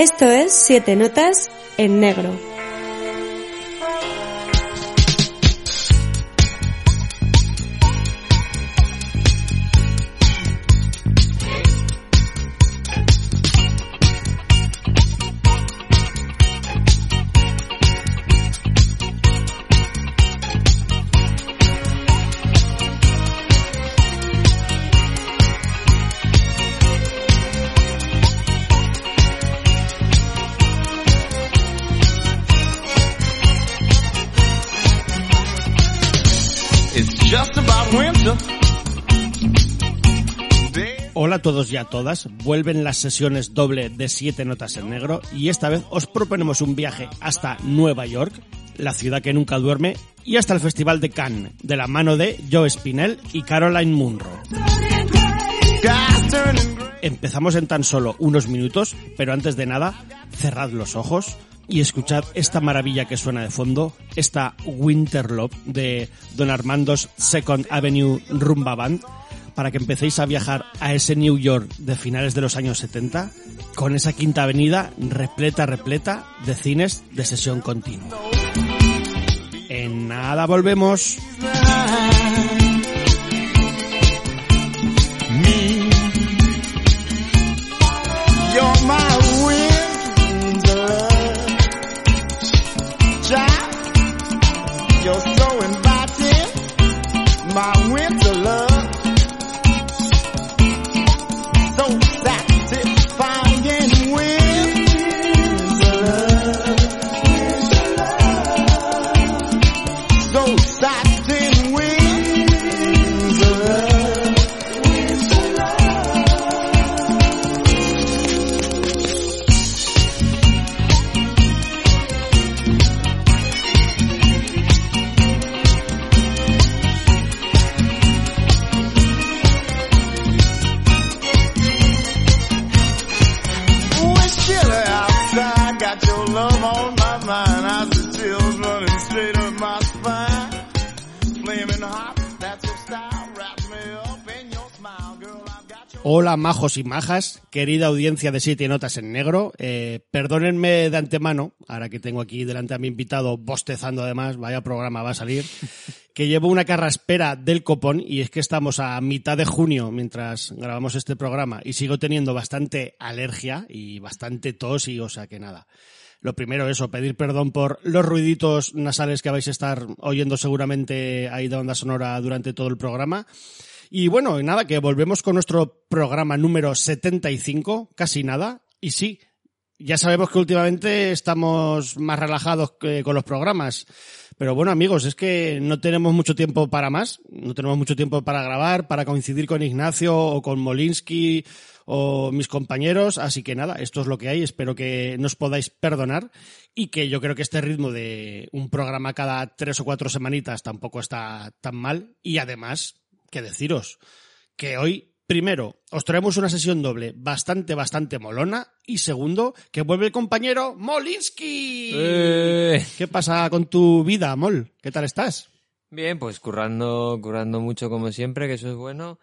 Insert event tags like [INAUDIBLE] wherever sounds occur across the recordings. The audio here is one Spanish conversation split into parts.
Esto es Siete Notas en Negro. Todos y a todas, vuelven las sesiones doble de siete notas en negro. Y esta vez os proponemos un viaje hasta Nueva York, la ciudad que nunca duerme, y hasta el Festival de Cannes, de la mano de Joe Spinell y Caroline Munro. Empezamos en tan solo unos minutos, pero antes de nada, cerrad los ojos y escuchad esta maravilla que suena de fondo, esta Winterlove de Don Armando's Second Avenue Rumba Band, para que empecéis a viajar a ese New York de finales de los años 70, con esa quinta avenida repleta, repleta de cines de sesión continua. En nada volvemos. Hola majos y majas, querida audiencia de Siete Notas en Negro. Eh, perdónenme de antemano, ahora que tengo aquí delante a mi invitado bostezando además, vaya programa va a salir, [LAUGHS] que llevo una carraspera del copón y es que estamos a mitad de junio mientras grabamos este programa y sigo teniendo bastante alergia y bastante tos y o sea que nada. Lo primero eso, pedir perdón por los ruiditos nasales que vais a estar oyendo seguramente ahí de onda sonora durante todo el programa. Y bueno, nada, que volvemos con nuestro programa número 75, casi nada. Y sí, ya sabemos que últimamente estamos más relajados que con los programas. Pero bueno, amigos, es que no tenemos mucho tiempo para más. No tenemos mucho tiempo para grabar, para coincidir con Ignacio o con Molinsky o mis compañeros. Así que nada, esto es lo que hay. Espero que nos podáis perdonar y que yo creo que este ritmo de un programa cada tres o cuatro semanitas tampoco está tan mal. Y además, que deciros que hoy, primero, os traemos una sesión doble bastante, bastante molona. Y segundo, que vuelve el compañero Molinsky. Eh. ¿Qué pasa con tu vida, Mol? ¿Qué tal estás? Bien, pues currando, currando mucho como siempre, que eso es bueno.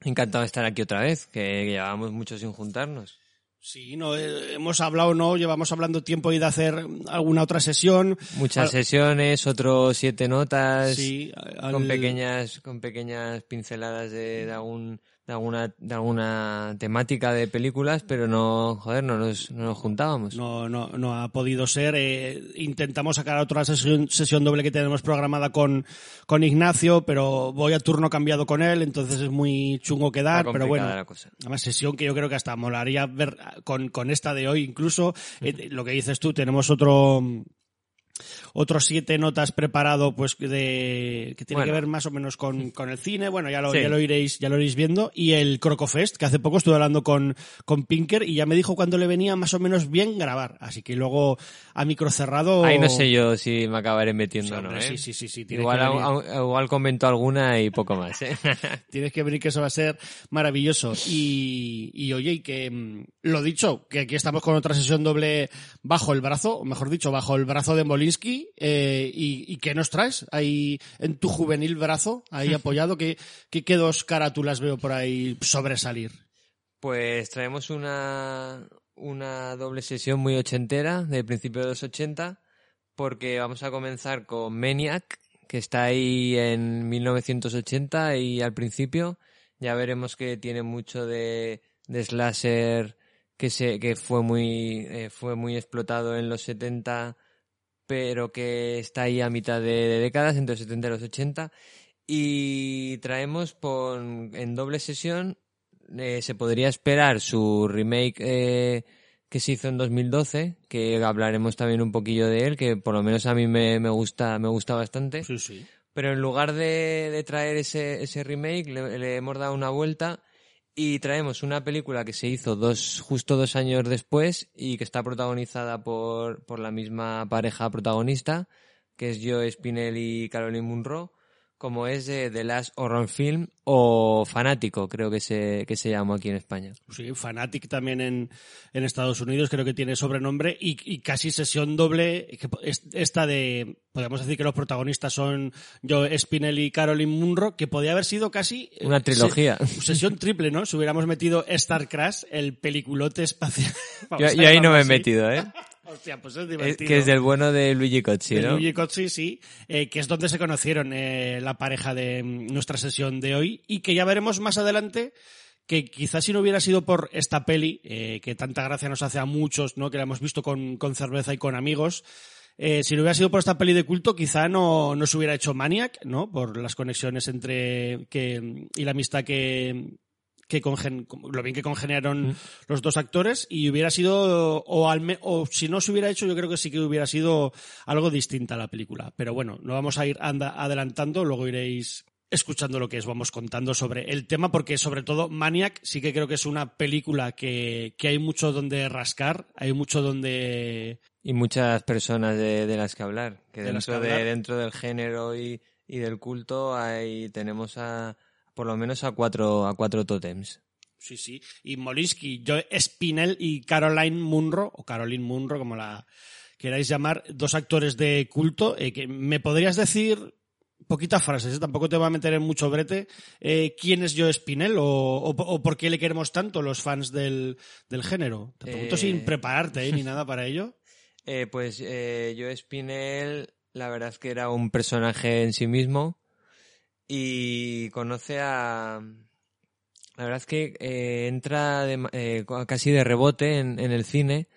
Encantado de estar aquí otra vez, que llevábamos mucho sin juntarnos. Sí, no, eh, hemos hablado, no, llevamos hablando tiempo y de hacer alguna otra sesión. Muchas Al- sesiones, otros siete notas, Sí, al- con pequeñas, con pequeñas pinceladas de, de algún, de alguna, de alguna temática de películas, pero no, joder, no nos, no nos juntábamos. No, no, no ha podido ser. Eh, intentamos sacar otra sesión, sesión doble que tenemos programada con, con Ignacio, pero voy a turno cambiado con él, entonces es muy chungo quedar, pero bueno. la cosa. Además, sesión que yo creo que hasta molaría ver con, con esta de hoy incluso. Eh, lo que dices tú, tenemos otro otros siete notas preparado pues de que tiene Bueno. que ver más o menos con, con el cine bueno ya lo, Sí. ya lo iréis ya lo iréis viendo y el Crocofest que hace poco estuve hablando con, con Pinker y ya me dijo cuando le venía más o menos bien grabar así que luego a micro cerrado Ahí no sé yo si me acabaré metiendo o no, ¿eh? sí, sí, sí, sí, Igual, au- igual comento alguna y poco más, ¿eh? [LAUGHS] Tienes que venir que eso va a ser maravilloso. Y, y oye, y que mm, lo dicho, que aquí estamos con otra sesión doble bajo el brazo, o mejor dicho, bajo el brazo de Molinsky. Eh, y, ¿Y qué nos traes ahí en tu juvenil brazo, ahí [LAUGHS] apoyado? ¿Qué, qué, qué dos carátulas veo por ahí sobresalir? Pues traemos una, una doble sesión muy ochentera, de principio de los 80, porque vamos a comenzar con Maniac, que está ahí en 1980 y al principio ya veremos que tiene mucho de, de slasher que se que fue muy eh, fue muy explotado en los 70 pero que está ahí a mitad de, de décadas entre los 70 y los 80 y traemos por, en doble sesión eh, se podría esperar su remake eh, que se hizo en 2012 que hablaremos también un poquillo de él que por lo menos a mí me, me gusta me gusta bastante Sí, sí. pero en lugar de, de traer ese, ese remake, le, le hemos dado una vuelta y traemos una película que se hizo dos, justo dos años después y que está protagonizada por, por la misma pareja protagonista, que es Joe Spinell y Caroline Munro, como es de The Last Horror Film o Fanático, creo que se, que se llamó aquí en España. Sí, Fanatic también en, en Estados Unidos, creo que tiene sobrenombre y, y casi sesión doble. que es- Esta de, podemos decir que los protagonistas son Joe Spinell y Caroline Munro, que podía haber sido casi. eh, Una trilogía. se- [LAUGHS] sesión triple, ¿no? Si hubiéramos metido Star Crash, el peliculote espacial. Vamos yo ahí no me he metido, ¿eh? [LAUGHS] Hostia, pues es Es- divertido. que es del bueno de Luigi Cozzi, de ¿no? Luigi Cozzi, sí, eh, que es donde se conocieron eh, la pareja de mm, nuestra sesión de hoy y que ya veremos más adelante que quizás si no hubiera sido por esta peli, eh, que tanta gracia nos hace a muchos, ¿no? que la hemos visto con, con cerveza y con amigos, eh, si no hubiera sido por esta peli de culto, quizá no, no se hubiera hecho Maniac, ¿no? Por las conexiones entre que y la amistad que que congen, lo bien que congeniaron los dos actores y hubiera sido o al me- o si no se hubiera hecho yo creo que sí que hubiera sido algo distinta la película pero bueno no vamos a ir anda- adelantando luego iréis escuchando lo que os vamos contando sobre el tema porque sobre todo Maniac sí que creo que es una película que, que hay mucho donde rascar hay mucho donde Y muchas personas de, de las que hablar. Que De dentro, que de, dentro del género y, y del culto hay, tenemos a por lo menos a cuatro, a cuatro tótems. Sí, sí. Y Molinsky, Joe Spinell y Caroline Munro, o Caroline Munro, como la queráis llamar, dos actores de culto, eh, que me podrías decir poquitas frases, ¿eh? tampoco te voy a meter en mucho brete, eh, quién es Joe Spinell o, o- o por qué le queremos tanto los fans del, del género. Te pregunto Eh. sin prepararte ¿eh? ni nada para ello. [LAUGHS] Pues Joe Spinell, la verdad es que era un personaje en sí mismo y conoce a... La verdad es que eh, entra de eh, casi de rebote en, el cine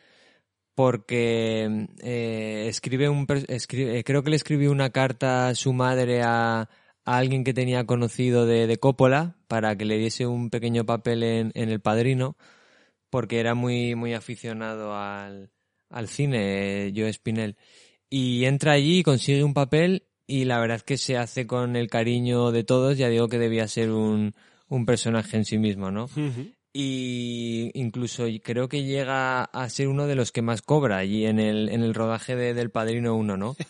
porque eh, escribe un creo que le escribió una carta a su madre a, alguien que tenía conocido de, de Coppola para que le diese un pequeño papel en, en El Padrino porque era muy muy aficionado al, al cine Joe Spinell. Y entra allí consigue un papel y la verdad es que se hace con el cariño de todos ya digo que debía ser un, un personaje en sí mismo no y incluso creo que llega a ser uno de los que más cobra allí en el, en el rodaje de, del Padrino 1, ¿no? [LAUGHS]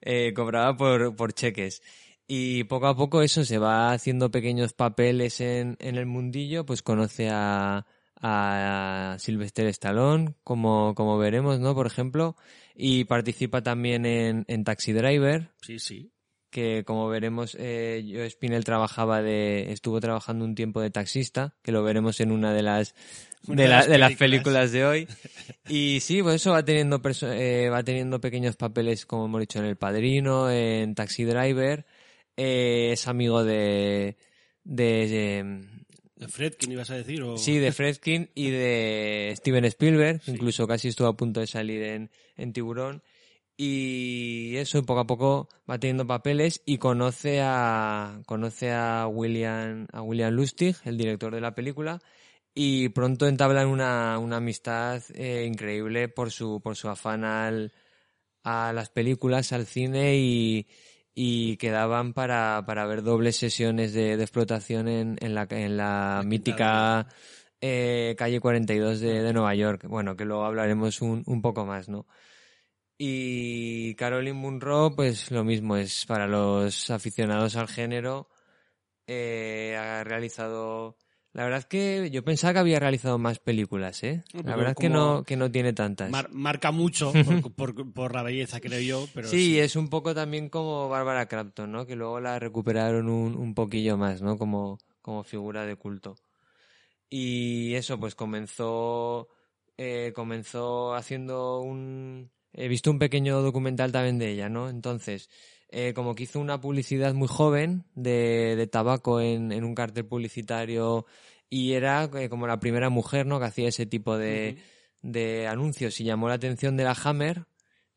Eh, cobraba por, por cheques. Y poco a poco eso se va haciendo pequeños papeles en, en el mundillo, pues conoce a, a Sylvester Stallone, como, como veremos, ¿no? Por ejemplo, y participa también en, en Taxi Driver, Sí, sí. que como veremos, eh, Joe Spinell trabajaba de, estuvo trabajando un tiempo de taxista, que lo veremos en una de las, Una de, de la- las de las películas. de hoy. [LAUGHS] Y sí, pues eso va teniendo, eh, va teniendo pequeños papeles, como hemos dicho, en El Padrino, en Taxi Driver, eh, es amigo de, de, de- ¿De Fredkin ibas a decir? O... Sí, de Fredkin y de Steven Spielberg, incluso casi estuvo a punto de salir en, en Tiburón. Y eso, poco a poco va teniendo papeles y conoce a, conoce a William, a William Lustig, el director de la película, y pronto entablan una, una amistad eh, increíble por su, por su afán al, a las películas, al cine y, y quedaban para, para ver dobles sesiones de, de explotación en, en la, en la mítica eh, calle 42 de, de Nueva York. Bueno, que luego hablaremos un, un poco más, ¿no? Y Caroline Munro, pues lo mismo, es para los aficionados al género. Eh, ha realizado. La verdad es que yo pensaba que había realizado más películas, ¿eh? No, La verdad es que no, que no tiene tantas. Mar- marca mucho [LAUGHS] por, por- por la belleza, creo yo. Pero sí, es un poco también como Bárbara Clapton, ¿no? Que luego la recuperaron un, un poquillo más, ¿no? Como, como figura de culto. Y eso, pues comenzó, eh, comenzó haciendo un... He visto un pequeño documental también de ella, ¿no? Entonces, eh, como que hizo una publicidad muy joven de, de tabaco en, en un cartel publicitario y era eh, como la primera mujer, ¿no? Que hacía ese tipo de, de anuncios y llamó la atención de la Hammer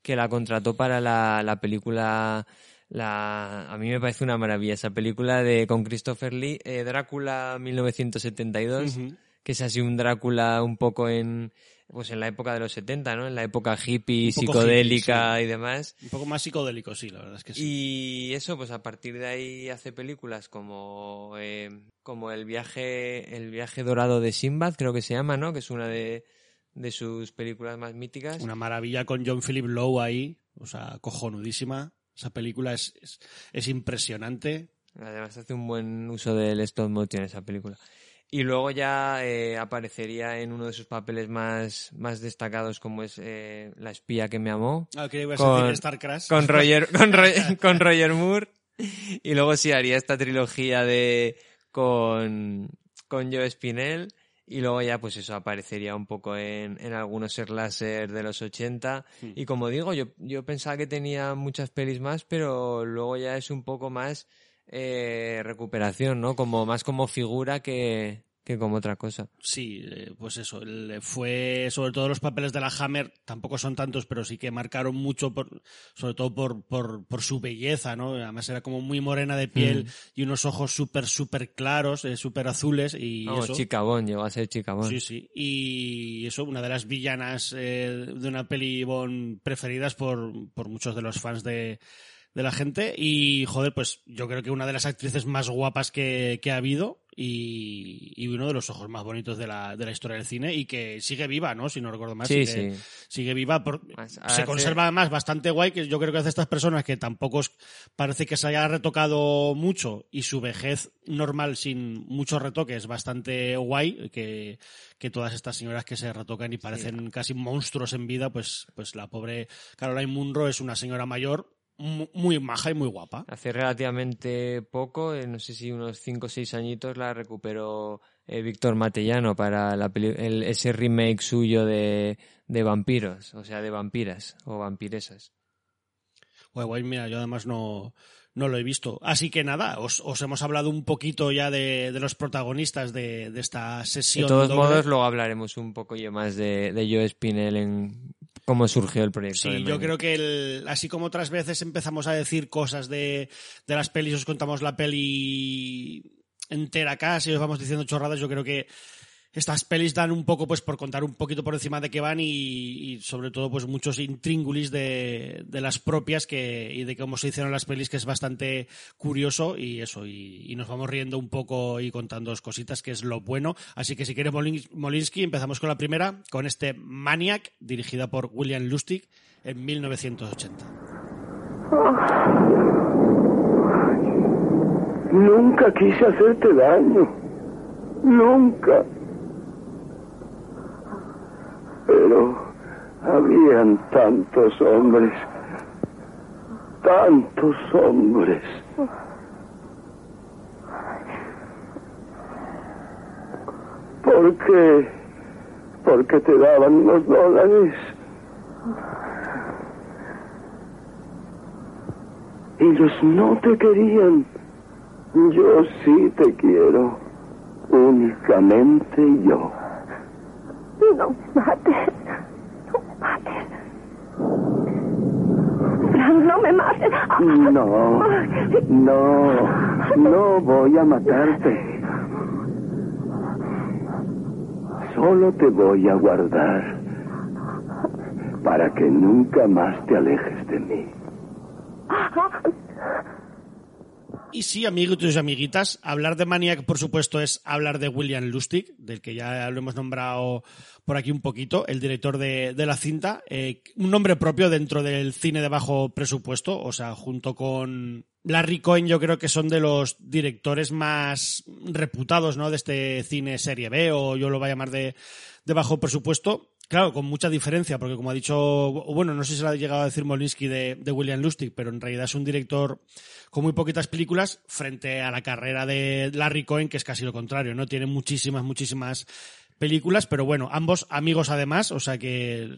que la contrató para la, la película la a mí me parece una maravilla esa película de con Christopher Lee eh, Drácula 1972 Ujú. que es así un Drácula un poco en pues en la época de los 70 no en la época hippie psicodélica hippie, y demás Un poco más psicodélico, sí, la verdad es que sí. y eso, pues a partir de ahí hace películas como, eh, como el viaje, el viaje dorado de Sinbad, creo que se llama, ¿no? Que es una de, de sus películas más míticas. Una maravilla con John Philip Lowe ahí, o sea, cojonudísima. Esa película es, es, es impresionante. Además hace un buen uso del stop motion esa película. Y luego ya eh, aparecería en uno de sus papeles más, más destacados como es eh, La espía que me amó. Ah, Con- Star Crash. con Roger, con Roger, [LAUGHS] [LAUGHS] con Roger Moore. Y luego sí haría esta trilogía de con, con Joe Spinell. Y luego ya, pues eso, aparecería un poco en, en algunos slasher de los 80. Hmm. Y como digo, yo, yo pensaba que tenía muchas pelis más, pero luego ya es un poco más eh, recuperación, ¿no? Como más como figura que, que como otra cosa. Sí, eh, pues eso, fue sobre todo los papeles de la Hammer, tampoco son tantos, pero sí que marcaron mucho, por, sobre todo por, por, por su belleza, ¿no? Además era como muy morena de piel Mm. y unos ojos súper, súper claros, eh, súper azules y Vamos, eso. Chica Bond, llegó a ser Chica Bond. Sí, sí. Y eso, una de las villanas eh, de una peli Bond preferidas por, por muchos de los fans de, de la gente. Y, joder, pues yo creo que una de las actrices más guapas que, que ha habido y, y uno de los ojos más bonitos de la, de la historia del cine y que sigue viva, ¿no? Si no recuerdo mal. Sí, sigue, sí. sigue viva. Por, Más- se conserva además bastante guay, que yo creo que hace estas personas que tampoco es- parece que se haya retocado mucho y su vejez normal sin mucho retoque es bastante guay, que, que todas estas señoras que se retocan y parecen casi monstruos en vida, pues, pues la pobre Caroline Munro es una señora mayor muy maja y muy guapa. Hace relativamente poco, eh, no sé si unos 5 o 6 añitos, la recuperó eh, Víctor Matellano para la peli- el- ese remake suyo de, de vampiros, o sea, de vampiras o vampiresas. Guay, guay, mira, yo además no, no lo he visto. Así que nada, os, os hemos hablado un poquito ya de, de los protagonistas de, de esta De sesión. todos doble. modos, luego hablaremos un poco yo más de, de Joe Spinell en cómo surgió el proyecto. Sí, yo creo que el- así como otras veces empezamos a decir cosas de, de las pelis, os contamos la peli entera acá, si os vamos diciendo chorradas, yo creo que estas pelis dan un poco, pues, por contar un poquito por encima de qué van y, sobre todo, pues, muchos intríngulis de, las propias que, y de cómo se hicieron las pelis, que es bastante curioso y eso, y, nos vamos riendo un poco y contando cositas, que es lo bueno. Así que si quiere Molin- Molinsky, empezamos con la primera, con este Maniac, dirigida por William Lustig en 1980. Nunca quise hacerte daño. Nunca. Pero habían tantos hombres. Tantos hombres. ¿Por qué? Porque te daban unos dólares. Ellos no te querían. Yo sí te quiero. Únicamente yo. No me mates. No me mates. Frank, no me mates. No, no, no voy a matarte. Solo te voy a guardar para que nunca más te alejes de mí. Y sí, amiguitos y amiguitas, hablar de Maniac, por supuesto, es hablar de William Lustig, del que ya lo hemos nombrado por aquí un poquito, el director de, de la cinta. Eh, un nombre propio dentro del cine de bajo presupuesto, o sea, junto con Larry Cohen, yo creo que son de los directores más reputados, ¿no? De este cine serie B, o yo lo voy a llamar de, de bajo presupuesto. Claro, con mucha diferencia, porque como ha dicho, bueno, no sé si se lo ha llegado a decir Molinsky de, de William Lustig, pero en realidad es un director con muy poquitas películas frente a la carrera de Larry Cohen, que es casi lo contrario, ¿no? Tiene muchísimas, muchísimas películas, pero bueno, ambos amigos además, o sea que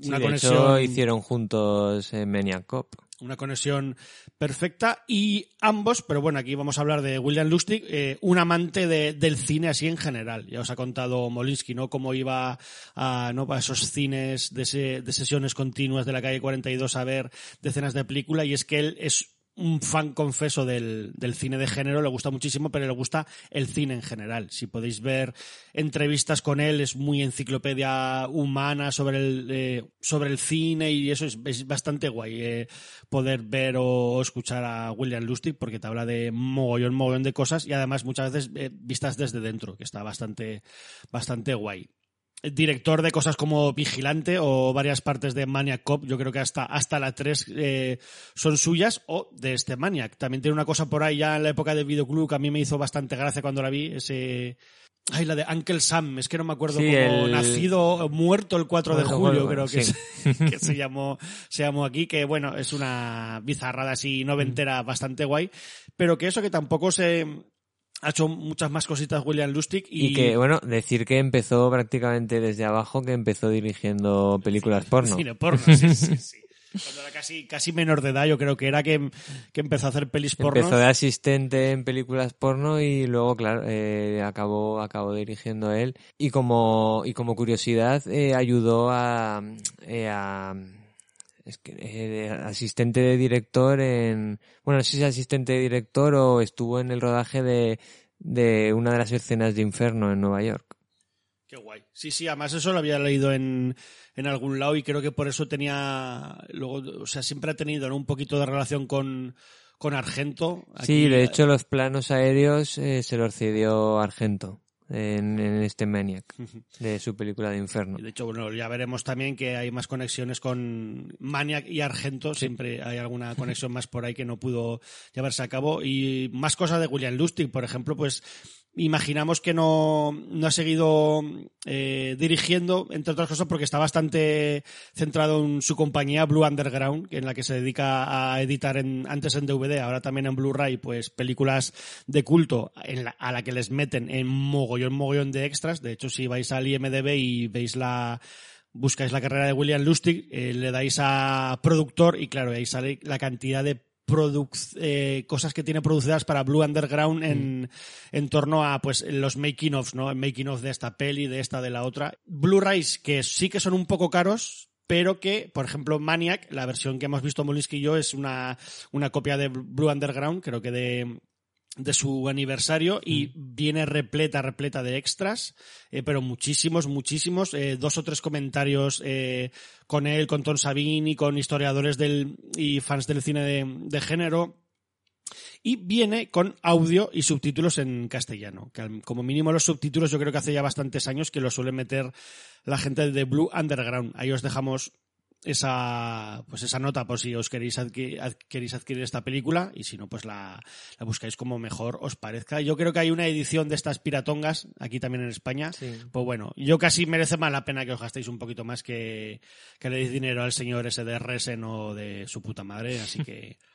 Sí, una de conexión hecho, hicieron juntos eh, Maniac Cop. Una conexión perfecta y ambos, pero bueno, aquí vamos a hablar de William Lustig, eh, un amante de- del cine así en general. Ya os ha contado Molinsky, ¿no? Cómo iba a, ¿no? a esos cines de, se- de sesiones continuas de la calle 42 a ver decenas de películas y es que él es un fan confeso del, del cine de género, le gusta muchísimo, pero le gusta el cine en general. Si podéis ver entrevistas con él, es muy enciclopedia humana sobre el, eh, sobre el cine y eso es, bastante guay eh, poder ver o escuchar a William Lustig porque te habla de mogollón, mogollón de cosas y además muchas veces eh, vistas desde dentro, que está bastante, bastante guay director de cosas como Vigilante o varias partes de Maniac Cop, yo creo que hasta, hasta la 3 eh, son suyas, o de este Maniac. También tiene una cosa por ahí ya en la época de Videoclub que a mí me hizo bastante gracia cuando la vi, ese... Ay, la de Uncle Sam, es que no me acuerdo Sí, cómo el- nacido, o muerto el 4 de julio, bueno, creo que, sí. es- [LAUGHS] que se [LAUGHS] llamó, se llamó aquí, que bueno, es una bizarrada así noventera bastante guay, pero que eso que tampoco se ha hecho muchas más cositas William Lustig y, Y, que, bueno, decir que empezó prácticamente desde abajo, que empezó dirigiendo películas porno. Cine porno, sí, sí, sí. [LAUGHS] Cuando era casi, casi menor de edad, yo creo que era que, que empezó a hacer pelis porno. Empezó de asistente en películas porno y luego, claro, eh, acabó, acabó dirigiendo él. Y como, y como curiosidad, eh, ayudó a, eh, a es que, eh, asistente de director en, bueno, no sé si es asistente de director o estuvo en el rodaje de, de una de las escenas de Inferno en Nueva York. Qué guay. Sí, sí, además eso lo había leído en, en algún lado y creo que por eso tenía, luego, o sea, siempre ha tenido ¿no? un poquito de relación con, con Argento. Sí, de hecho los planos aéreos eh, se los cedió Argento en, en este Maniac de su película de Inferno. De hecho, bueno, ya veremos también que hay más conexiones con Maniac y Argento. Siempre hay alguna [LAUGHS] conexión más por ahí que no pudo llevarse a cabo. Y más cosas de William Lustig, por ejemplo, pues imaginamos que no, no ha seguido eh, dirigiendo, entre otras cosas, porque está bastante centrado en su compañía Blue Underground, en la que se dedica a editar en, antes en DVD, ahora también en Blu-ray, pues películas de culto en la- a la que les meten en mogollón, mogollón de extras. De hecho, si vais al IMDB y veis la buscáis la carrera de William Lustig, eh, le dais a productor y claro, ahí sale la cantidad de eh, cosas que tiene producidas para Blue Underground en, en torno a pues los making ofs, ¿no? El making of de esta peli, de esta, de la otra. Blu-rays que sí que son un poco caros, pero que, por ejemplo, Maniac, la versión que hemos visto Molinsky y yo, es una, una copia de Blue Underground, creo que de, de su aniversario y viene repleta, repleta de extras, eh, pero muchísimos, muchísimos, eh, dos o tres comentarios eh, con él, con Tom Savini, con historiadores del, y fans del cine de, de género. Y viene con audio y subtítulos en castellano. Que como mínimo los subtítulos yo creo que hace ya bastantes años que lo suele meter la gente de Blue Underground. Ahí os dejamos esa pues esa nota por si os queréis adquirir, esta película y si no pues la, la buscáis como mejor os parezca. Yo creo que hay una edición de estas piratongas aquí también en España. Sí. Pues bueno, yo casi merece más la pena que os gastéis un poquito más que, que le deis dinero al señor ese de Resen o de su puta madre, así que [LAUGHS]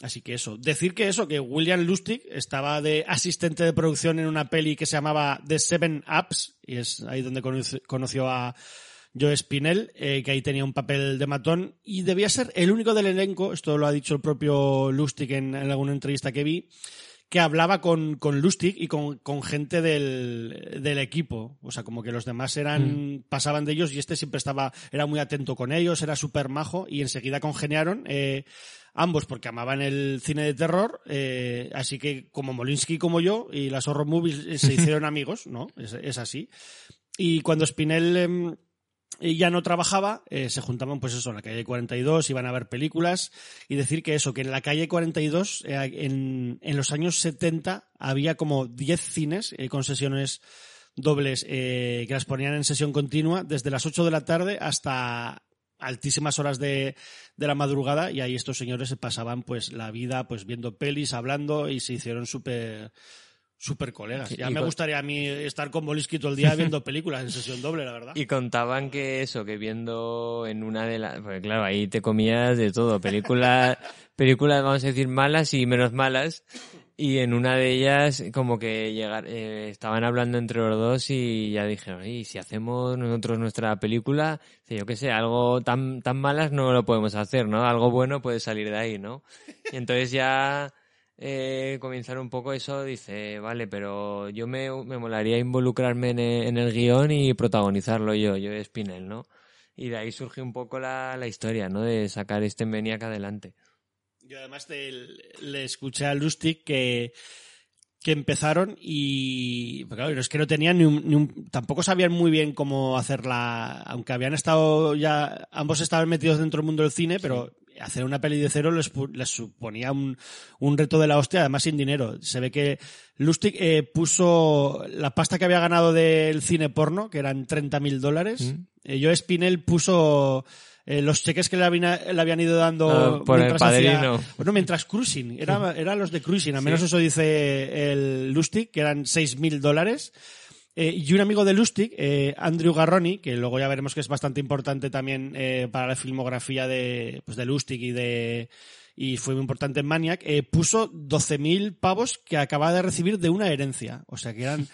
Así que eso. Decir que eso, que William Lustig estaba de asistente de producción en una peli que se llamaba The Seven Ups, y es ahí donde conoció a Joe Spinell, eh, que ahí tenía un papel de matón, y debía ser el único del elenco, esto lo ha dicho el propio Lustig en, en alguna entrevista que vi, que hablaba con, con Lustig y con, con gente del, del equipo. O sea, como que los demás eran, pasaban de ellos y este siempre estaba, era muy atento con ellos, era súper majo y enseguida congeniaron. eh, ambos porque amaban el cine de terror, eh, así que como Molinsky como yo y las horror movies eh, se [LAUGHS] hicieron amigos, ¿no? Es, es así. Y cuando Spinell em, eh, ya no trabajaba, eh, se juntaban pues eso en la calle 42, iban a ver películas y decir que eso, que en la calle 42 eh, en, en los años 70 había como 10 cines eh, con sesiones dobles eh, que las ponían en sesión continua desde las 8 de la tarde hasta altísimas horas de, de la madrugada y ahí estos señores se pasaban pues la vida pues viendo pelis, hablando y se hicieron súper Super colegas. Ya y me con- gustaría a mí estar con Bolisky todo el día viendo películas en sesión doble, la verdad. Y contaban que eso, que viendo en una de las... Porque claro, ahí te comías de todo. Películas, [LAUGHS] películas, vamos a decir, malas y menos malas. Y en una de ellas, como que llegar, eh, estaban hablando entre los dos y ya dijeron, y si hacemos nosotros nuestra película, yo qué sé, algo tan, tan malas no lo podemos hacer, ¿no? Algo bueno puede salir de ahí, ¿no? Y entonces ya eh, comenzar un poco eso, dice, vale, pero yo me, me molaría involucrarme en el, en el guion y protagonizarlo yo, yo de Spinel, ¿no? Y de ahí surge un poco la, la historia, ¿no? De sacar este Maniac adelante. Yo además te- le escuché a Lustig que, que empezaron y claro, es que no tenían ni un, ni un- tampoco sabían muy bien cómo hacerla, aunque habían estado ya, ambos estaban metidos dentro del mundo del cine, pero hacer una peli de cero les, les suponía un, un reto de la hostia, además sin dinero. Se ve que Lustig eh, puso la pasta que había ganado del cine porno, que eran 30 mil dólares. Mm. Eh, Spinell puso eh, los cheques que le habían, le habían ido dando Ah, por el mientras hacía- padrino. bueno, mientras cruising, era, eran los de cruising, al menos eso dice el Lustig, que eran 6.000 dólares. Eh, y un amigo de Lustig, eh, Andrew Garroni, que luego ya veremos que es bastante importante también eh, para la filmografía de, pues de Lustig y de y fue muy importante en Maniac, eh, puso 12.000 pavos que acababa de recibir de una herencia. O sea que eran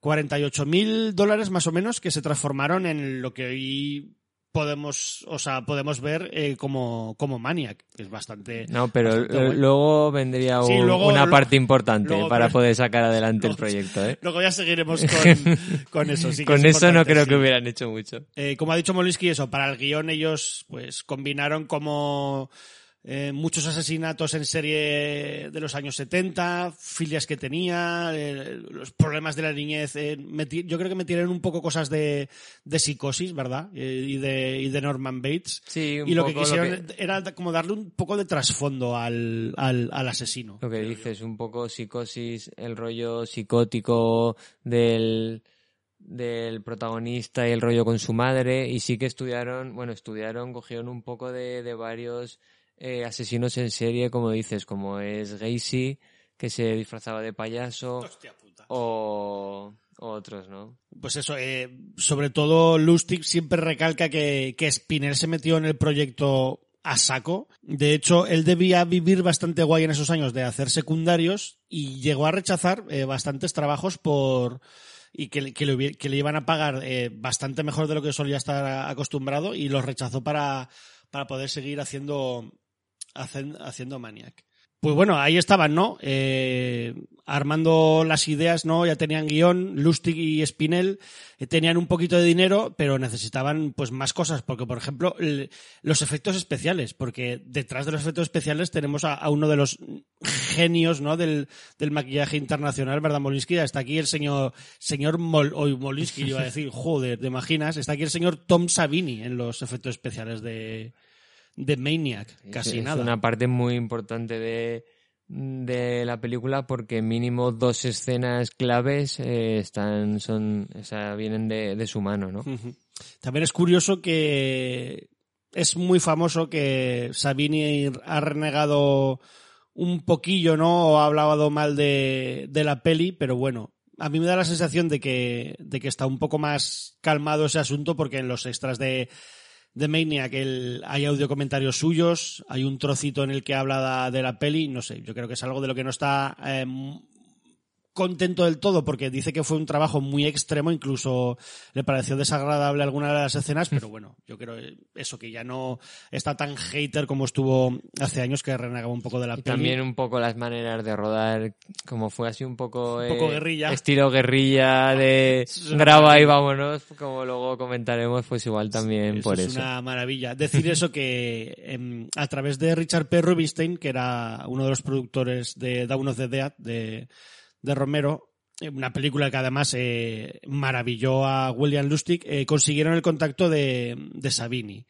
48.000 dólares más o menos que se transformaron en lo que hoy podemos, o sea, podemos ver eh, como, como Maniac, que es bastante... No, pero bastante luego vendría Sí, un- luego- una parte importante luego- para pero- poder sacar adelante el proyecto, ¿eh? Luego ya seguiremos [LAUGHS] con, con eso. sí que Con es eso no creo sí. que hubieran hecho mucho. Eh, como ha dicho Molisky, eso, para el guion ellos pues combinaron como eh, muchos asesinatos en serie de los años 70, filias que tenía, eh, los problemas de la niñez. eh, yo creo que metieron un poco cosas de, de psicosis, ¿verdad? Eh, y, de, y de Norman Bates. Sí, un y lo que quisieron que- era como darle un poco de trasfondo al, al, al asesino. Lo que dices, un poco psicosis, el rollo psicótico del, del protagonista y el rollo con su madre. Y sí que estudiaron, bueno, estudiaron, cogieron un poco de, de varios eh, asesinos en serie, como dices, como es Gacy, que se disfrazaba de payaso, Hostia puta. o, o otros, ¿no? Pues eso, eh, sobre todo Lustig siempre recalca que, que Spinell se metió en el proyecto a saco. De hecho, él debía vivir bastante guay en esos años de hacer secundarios y llegó a rechazar eh, bastantes trabajos por y que, le- que, le, que le iban a pagar eh, bastante mejor de lo que solía estar acostumbrado y los rechazó para, para poder seguir haciendo, hacen- haciendo Maniac. Pues bueno, ahí estaban, ¿no? Eh, armando las ideas, ¿no? Ya tenían guion, Lustig y Spinell eh, tenían un poquito de dinero, pero necesitaban pues más cosas, porque por ejemplo, el- los efectos especiales, porque detrás de los efectos especiales tenemos a, a uno de los genios, ¿no? Del, del maquillaje internacional, ¿verdad, Molinsky? Está aquí el señor, señor Mol, hoy Molinsky iba a decir, [LAUGHS] joder, ¿te imaginas? Está aquí el señor Tom Savini en los efectos especiales de, de Maniac, casi es nada. una parte muy importante de, de la película porque mínimo dos escenas claves eh, están son o sea, vienen de, de su mano, ¿no? También es curioso que es muy famoso que Sabini ha renegado un poquillo, ¿no? O ha hablado mal de, de la peli, pero bueno, a mí me da la sensación de que, de que está un poco más calmado ese asunto porque en los extras de, de Maniac el- hay audio comentarios suyos, hay un trocito en el que habla de la peli, no sé, yo creo que es algo de lo que no está eh, contento del todo porque dice que fue un trabajo muy extremo, incluso le pareció desagradable alguna de las escenas, pero bueno, yo creo eh, eso que ya no está tan hater como estuvo hace años que renegaba un poco de la Y peli. también un poco las maneras de rodar, como fue así un poco... Un poco eh, guerrilla. Estilo guerrilla de [LAUGHS] graba y vámonos, como luego comentaremos, pues igual también Eso por es eso. una maravilla. Decir eso que em, a través de Richard P. Rubinstein, que era uno de los productores de Dawn of the Dead de, de Romero, eh, una película que además eh, maravilló a William Lustig, eh, consiguieron el contacto de, de Savini,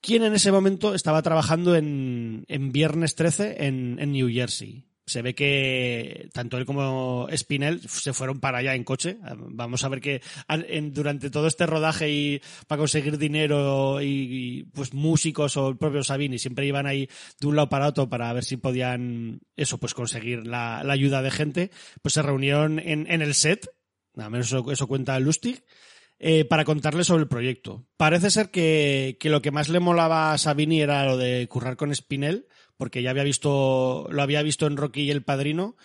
quien en ese momento estaba trabajando en, en Viernes 13 en, en New Jersey. Se ve que tanto él como Spinell se fueron para allá en coche. Vamos a ver que en- durante todo este rodaje y para conseguir dinero y, pues músicos o el propio Sabini siempre iban ahí de un lado para otro para ver si podían eso pues conseguir la, ayuda de gente. Pues se reunieron en, el set, nada menos eso, cuenta Lustig, eh, para contarle sobre el proyecto. Parece ser que, que lo que más le molaba a Sabini era lo de currar con Spinell, porque ya había visto, lo había visto en Rocky y El Padrino,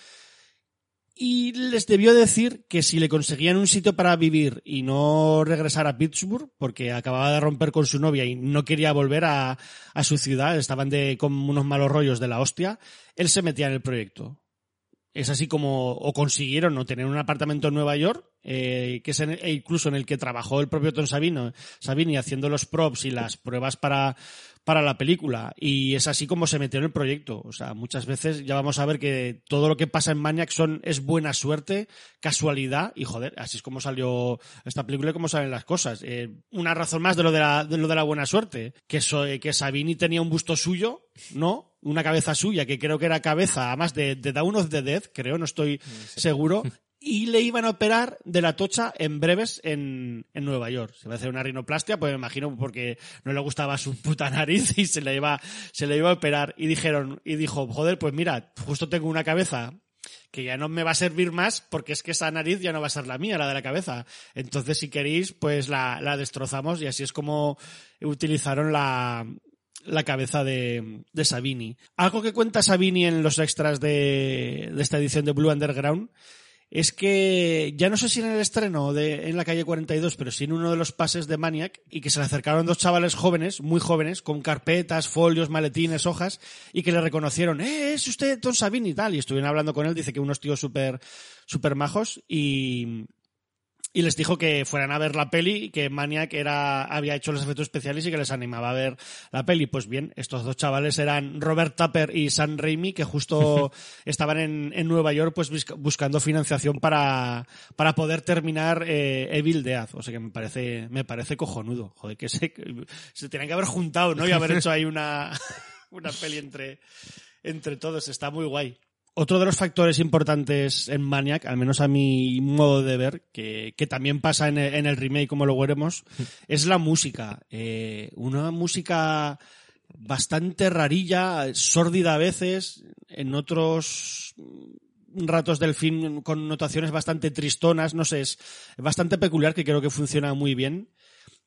y les debió decir que si le conseguían un sitio para vivir y no regresar a Pittsburgh, porque acababa de romper con su novia y no quería volver a, su ciudad, estaban de, con unos malos rollos de la hostia, él se metía en el proyecto. Es así como, o consiguieron no tener un apartamento en Nueva York, eh, que es en- e incluso en el que trabajó el propio Tom Sabino, Sabini haciendo los props y las pruebas para, para la película. Y es así como se metió en el proyecto. O sea, muchas veces ya vamos a ver que todo lo que pasa en Maniac son, es buena suerte, casualidad, y joder, así es como salió esta película y cómo salen las cosas. Eh, una razón más de lo de la, de lo de la buena suerte, que, so- que Sabini tenía un busto suyo, ¿no? Una cabeza suya, que creo que era cabeza, además de, de Dawn of the Dead, creo, no estoy seguro. [LAUGHS] Y le iban a operar de la tocha en breves en, en Nueva York. Se va a hacer una rinoplastia, pues me imagino porque no le gustaba su puta nariz y se le iba, se le iba a operar. Y dijeron, y dijo, joder, pues mira, justo tengo una cabeza que ya no me va a servir más porque es que esa nariz ya no va a ser la mía, la de la cabeza. Entonces, si queréis, pues la, la destrozamos y así es como utilizaron la, la cabeza de, de Sabini. Algo que cuenta Sabini en los extras de, de esta edición de Blue Underground es que ya no sé si en el estreno de en la calle 42, pero sí en uno de los pases de Maniac y que se le acercaron dos chavales jóvenes, muy jóvenes, con carpetas, folios, maletines, hojas y que le reconocieron, "Eh, es usted Don Sabini y tal." Y estuvieron hablando con él, dice que unos tíos súper súper majos y y les dijo que fueran a ver la peli, que Maniac era, había hecho los efectos especiales y que les animaba a ver la peli. Pues bien, estos dos chavales eran Robert Tapper y Sam Raimi, que justo [LAUGHS] estaban en, en Nueva York pues busca- buscando financiación para, para poder terminar eh, Evil Dead. O sea que me parece, me parece cojonudo. Joder, que se, se tenían que haber juntado, ¿no? Y haber hecho ahí una, [LAUGHS] una peli entre, entre todos. Está muy guay. Otro de los factores importantes en Maniac, al menos a mi modo de ver, que, que también pasa en el, en el remake, como lo veremos, [LAUGHS] es la música. Eh, una música bastante rarilla, sórdida a veces, en otros ratos del film con notaciones bastante tristonas, no sé, es bastante peculiar que creo que funciona muy bien.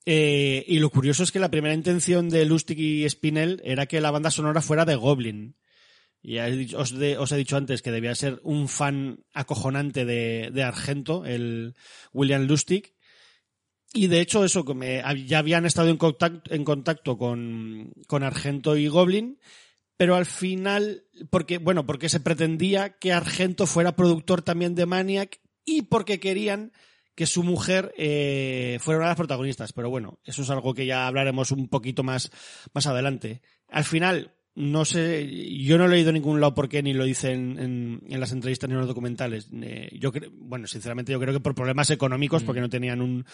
Eh, y lo curioso es que la primera intención de Lustig y Spinell era que la banda sonora fuera de Goblin. Y os, he dicho antes que debía ser un fan acojonante de, Argento, el William Lustig. Y de hecho, eso, ya habían estado en contacto, en contacto con, con Argento y Goblin, pero al final, porque, bueno, porque se pretendía que Argento fuera productor también de Maniac y porque querían que su mujer eh, fuera una de las protagonistas. Pero bueno, eso es algo que ya hablaremos un poquito más, más adelante. Al final, no sé, yo no he leído en ningún lado por qué, ni lo dice en, en- las entrevistas ni en los documentales. Eh, yo cre- bueno, sinceramente yo creo que por problemas económicos, porque no tenían un,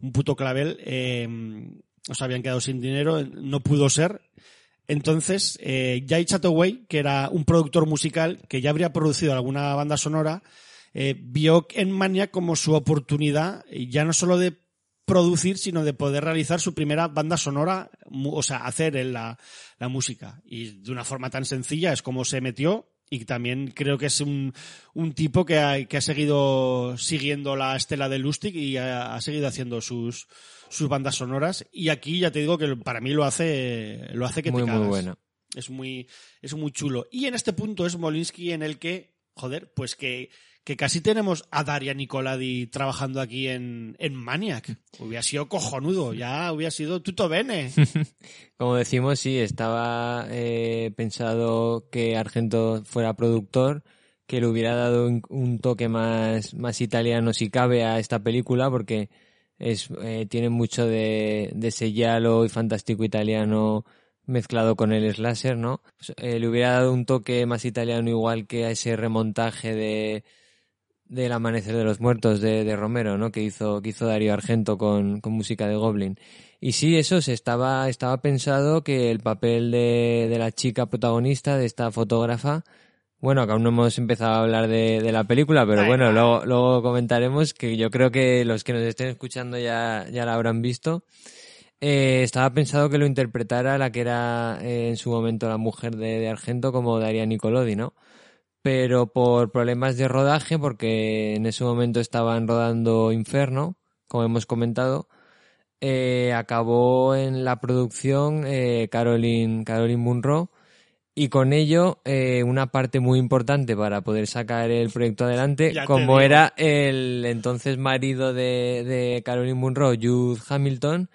un puto clavel, eh, o se habían quedado sin dinero, no pudo ser. Entonces, eh, Jay Chataway, que era un productor musical que ya habría producido alguna banda sonora, eh, vio en Mania como su oportunidad, ya no solo de producir, sino de poder realizar su primera banda sonora, o sea, hacer la, la música. Y de una forma tan sencilla es como se metió. Y también creo que es un, un tipo que ha, que ha seguido siguiendo la estela de Lustig y ha, ha seguido haciendo sus, sus bandas sonoras. Y aquí ya te digo que para mí lo hace, lo hace que muy, te muy cagas. buena. Es muy, es muy chulo. Y en este punto es Molinsky en el que, joder, pues que, que casi tenemos a Daria Nicoladi trabajando aquí en, en Maniac. Hubiera sido cojonudo, ya hubiera sido tutto bene. [LAUGHS] Como decimos, sí, estaba eh, pensado que Argento fuera productor, que le hubiera dado un, toque más, más italiano si cabe a esta película, porque es, eh, tiene mucho de, de ese giallo y fantástico italiano mezclado con el slasher, ¿no? Eh, le hubiera dado un toque más italiano igual que a ese remontaje de del Amanecer de los Muertos de, de Romero, ¿no? Que hizo, que hizo Darío Argento con, con música de Goblin. Y sí, eso se estaba, estaba pensado que el papel de, de la chica protagonista, de esta fotógrafa, Bueno, que aún no hemos empezado a hablar de, de la película, pero Ay, bueno, luego, luego comentaremos que yo creo que los que nos estén escuchando ya, ya la habrán visto. Eh, estaba pensado que lo interpretara la que era eh, en su momento la mujer de, de Argento como Daria Nicolodi, ¿no? Pero por problemas de rodaje, porque en ese momento estaban rodando Inferno, como hemos comentado, eh, acabó en la producción eh, Caroline, Caroline Munro y con ello eh, una parte muy importante para poder sacar el proyecto adelante, Ya como era el entonces marido de, de Caroline Munro, Jude Hamilton,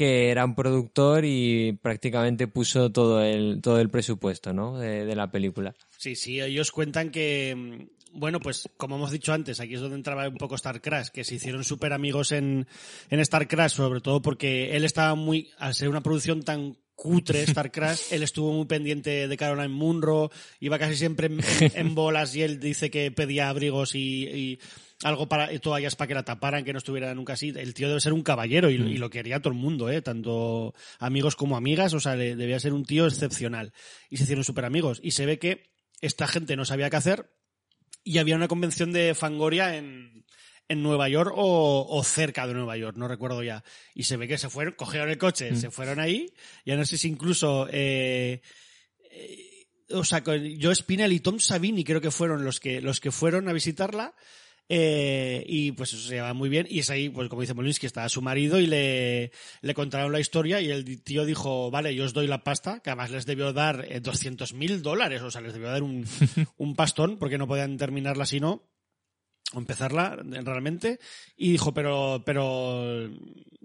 que era un productor y prácticamente puso todo el, todo el presupuesto ¿no? de, de la película. Sí, sí, ellos cuentan que, mm, bueno, pues como hemos dicho antes, aquí es donde entraba un poco Star Crash, que se hicieron súper amigos en, en Star Crash, sobre todo porque él estaba muy, al ser una producción tan cutre [LAUGHS] Star Crash, él estuvo muy pendiente de Caroline Munro, iba casi siempre en, en- en [LAUGHS] bolas y él dice que pedía abrigos y, y algo para toallas para que la taparan, que no estuviera nunca así. El tío debe ser un caballero y, y lo quería todo el mundo, ¿eh? tanto amigos como amigas, o sea, le- debía ser un tío excepcional. Y se hicieron súper amigos. Y se ve que esta gente no sabía qué hacer y había una convención de Fangoria en, en Nueva York o, o cerca de Nueva York, no recuerdo ya. Y se ve que se fueron, cogieron el coche, se fueron ahí, ya no sé si incluso... eh, eh, o sea, Joe Spinell y Tom Savini creo que fueron los que, los que fueron a visitarla. Eh, y pues eso se lleva muy bien. Y es ahí, pues como dice Molinsky, estaba su marido y le, le contaron la historia y el tío dijo, vale, yo os doy la pasta, que además les debió dar eh, 200 mil dólares, o sea, les debió dar un, [LAUGHS] un pastón porque no podían terminarla si no empezarla realmente y dijo pero pero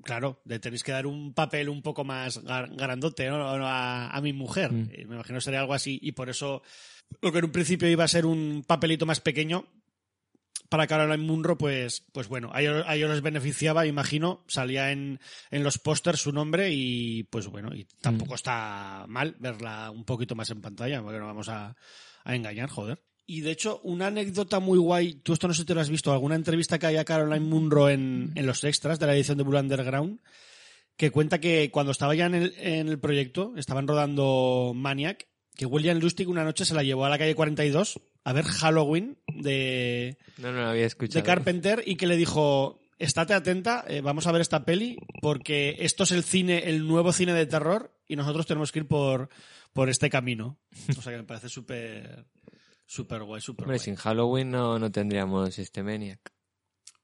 claro le tenéis que dar un papel un poco más grandote ¿no? a, a mi mujer Mm. Me imagino sería algo así y por eso lo que en un principio iba a ser un papelito más pequeño para Caroline Munro, pues, pues bueno, a ellos, a ellos les beneficiaba, imagino, salía en, en los pósters su nombre y pues bueno, y tampoco está mal verla un poquito más en pantalla, porque no vamos a, a engañar, joder. Y de hecho, una anécdota muy guay, tú esto no sé si te lo has visto, alguna entrevista que hay a Caroline Munro en, en los extras de la edición de Blue Underground, que cuenta que cuando estaba ya en el, en el proyecto, estaban rodando Maniac, que William Lustig una noche se la llevó a la calle 42 a ver Halloween de, No, no lo había escuchado. de Carpenter y que le dijo, estate atenta, eh, vamos a ver esta peli porque esto es el cine, el nuevo cine de terror y nosotros tenemos que ir por, por este camino. O sea que me parece súper, súper guay, súper guay. sin Halloween no, no tendríamos este Maniac.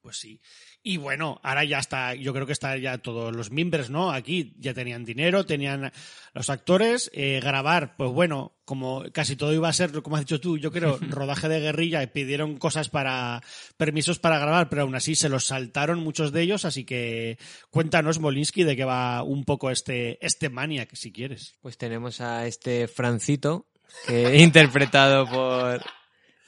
Pues sí. Y bueno, ahora ya está, yo creo que están ya todos los miembros, ¿no? Aquí ya tenían dinero, tenían los actores, eh, grabar, pues bueno, como casi todo iba a ser, como has dicho tú, yo creo, [LAUGHS] rodaje de guerrilla y pidieron cosas para, permisos para grabar, pero aún así se los saltaron muchos de ellos, así que cuéntanos, Molinsky, de qué va un poco este, este Maniac, si quieres. Pues tenemos a este Francito, que [LAUGHS] interpretado por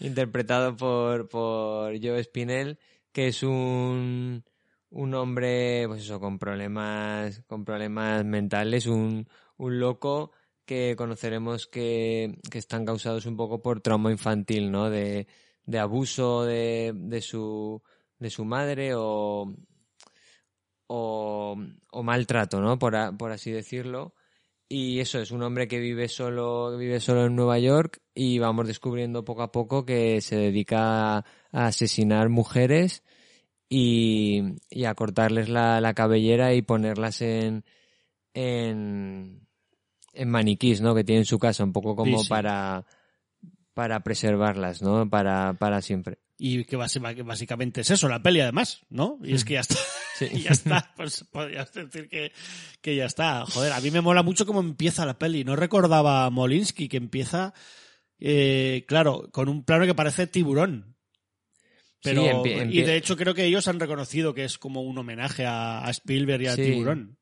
interpretado por, por Joe Spinell, que es un, un hombre, pues eso, con problemas, con problemas mentales, un, un loco que conoceremos que, que están causados un poco por trauma infantil, ¿no? De, de abuso de, de su, de su madre o, o, maltrato, ¿no? Por, por así decirlo. Y eso es un hombre que vive solo, que vive solo en Nueva York y vamos descubriendo poco a poco que se dedica a, asesinar mujeres y, y a cortarles la, la cabellera y ponerlas en, en, en maniquís, ¿no? Que tiene en su casa, un poco como Sí, sí. para, para preservarlas, ¿no? Para, para siempre. Y que básicamente es eso, la peli además, ¿no? Y es que ya está. Sí. [LAUGHS] y ya está. Pues podrías decir que, que ya está. Joder, a mí me mola mucho cómo empieza la peli. No recordaba a Molinsky que empieza, eh, claro, con un plano que parece tiburón. Pero, Sí, empie- y de hecho creo que ellos han reconocido que es como un homenaje a, a Spielberg y a Sí. Tiburón.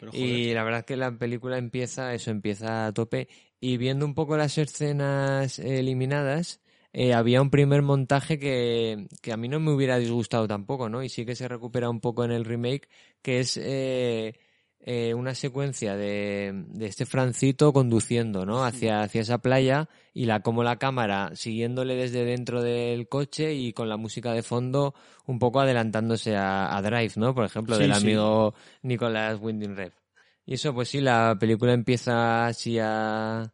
Pero, joder. Y la verdad es que la película empieza, eso empieza a tope. Y viendo un poco las escenas eliminadas, eh, había un primer montaje que, que a mí no me hubiera disgustado tampoco, ¿no? Y sí que se recupera un poco en el remake, que es eh, eh, una secuencia de, de este Francito conduciendo, ¿no? Hacia, hacia esa playa y la como la cámara siguiéndole desde dentro del coche y con la música de fondo un poco adelantándose a, a Drive, ¿no? Por ejemplo, Sí, del sí. amigo Nicolás Winding Refn. Y eso, pues sí, la película empieza así a,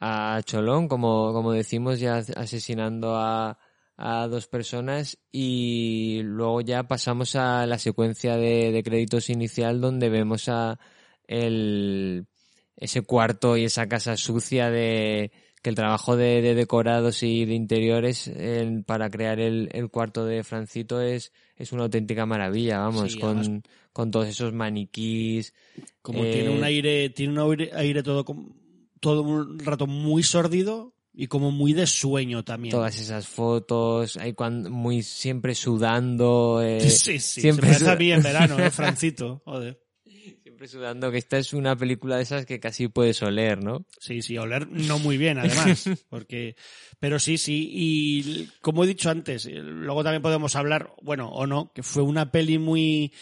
a Cholón, como, como decimos, ya asesinando a, a dos personas y luego ya pasamos a la secuencia de, de créditos inicial donde vemos a el, ese cuarto y esa casa sucia de que el trabajo de, de decorados y de interiores el- para crear el, el cuarto de Francito es, es una auténtica maravilla, vamos, Sí, con, además- con todos esos maniquís. Como Eh, tiene un aire, tiene un aire, aire todo, com- todo un rato muy sórdido y como muy de sueño también. Todas esas fotos, hay cuando, muy siempre sudando, eh, sí, sí, siempre se a mí en verano, ¿eh, [LAUGHS] Francito? Joder. siempre sudando, que esta es una película de esas que casi puedes oler, ¿no? Sí, sí, oler no muy bien, además. [LAUGHS] Porque, pero sí, sí. Y como he dicho antes, eh, luego también podemos hablar, bueno, o no, que fue una peli muy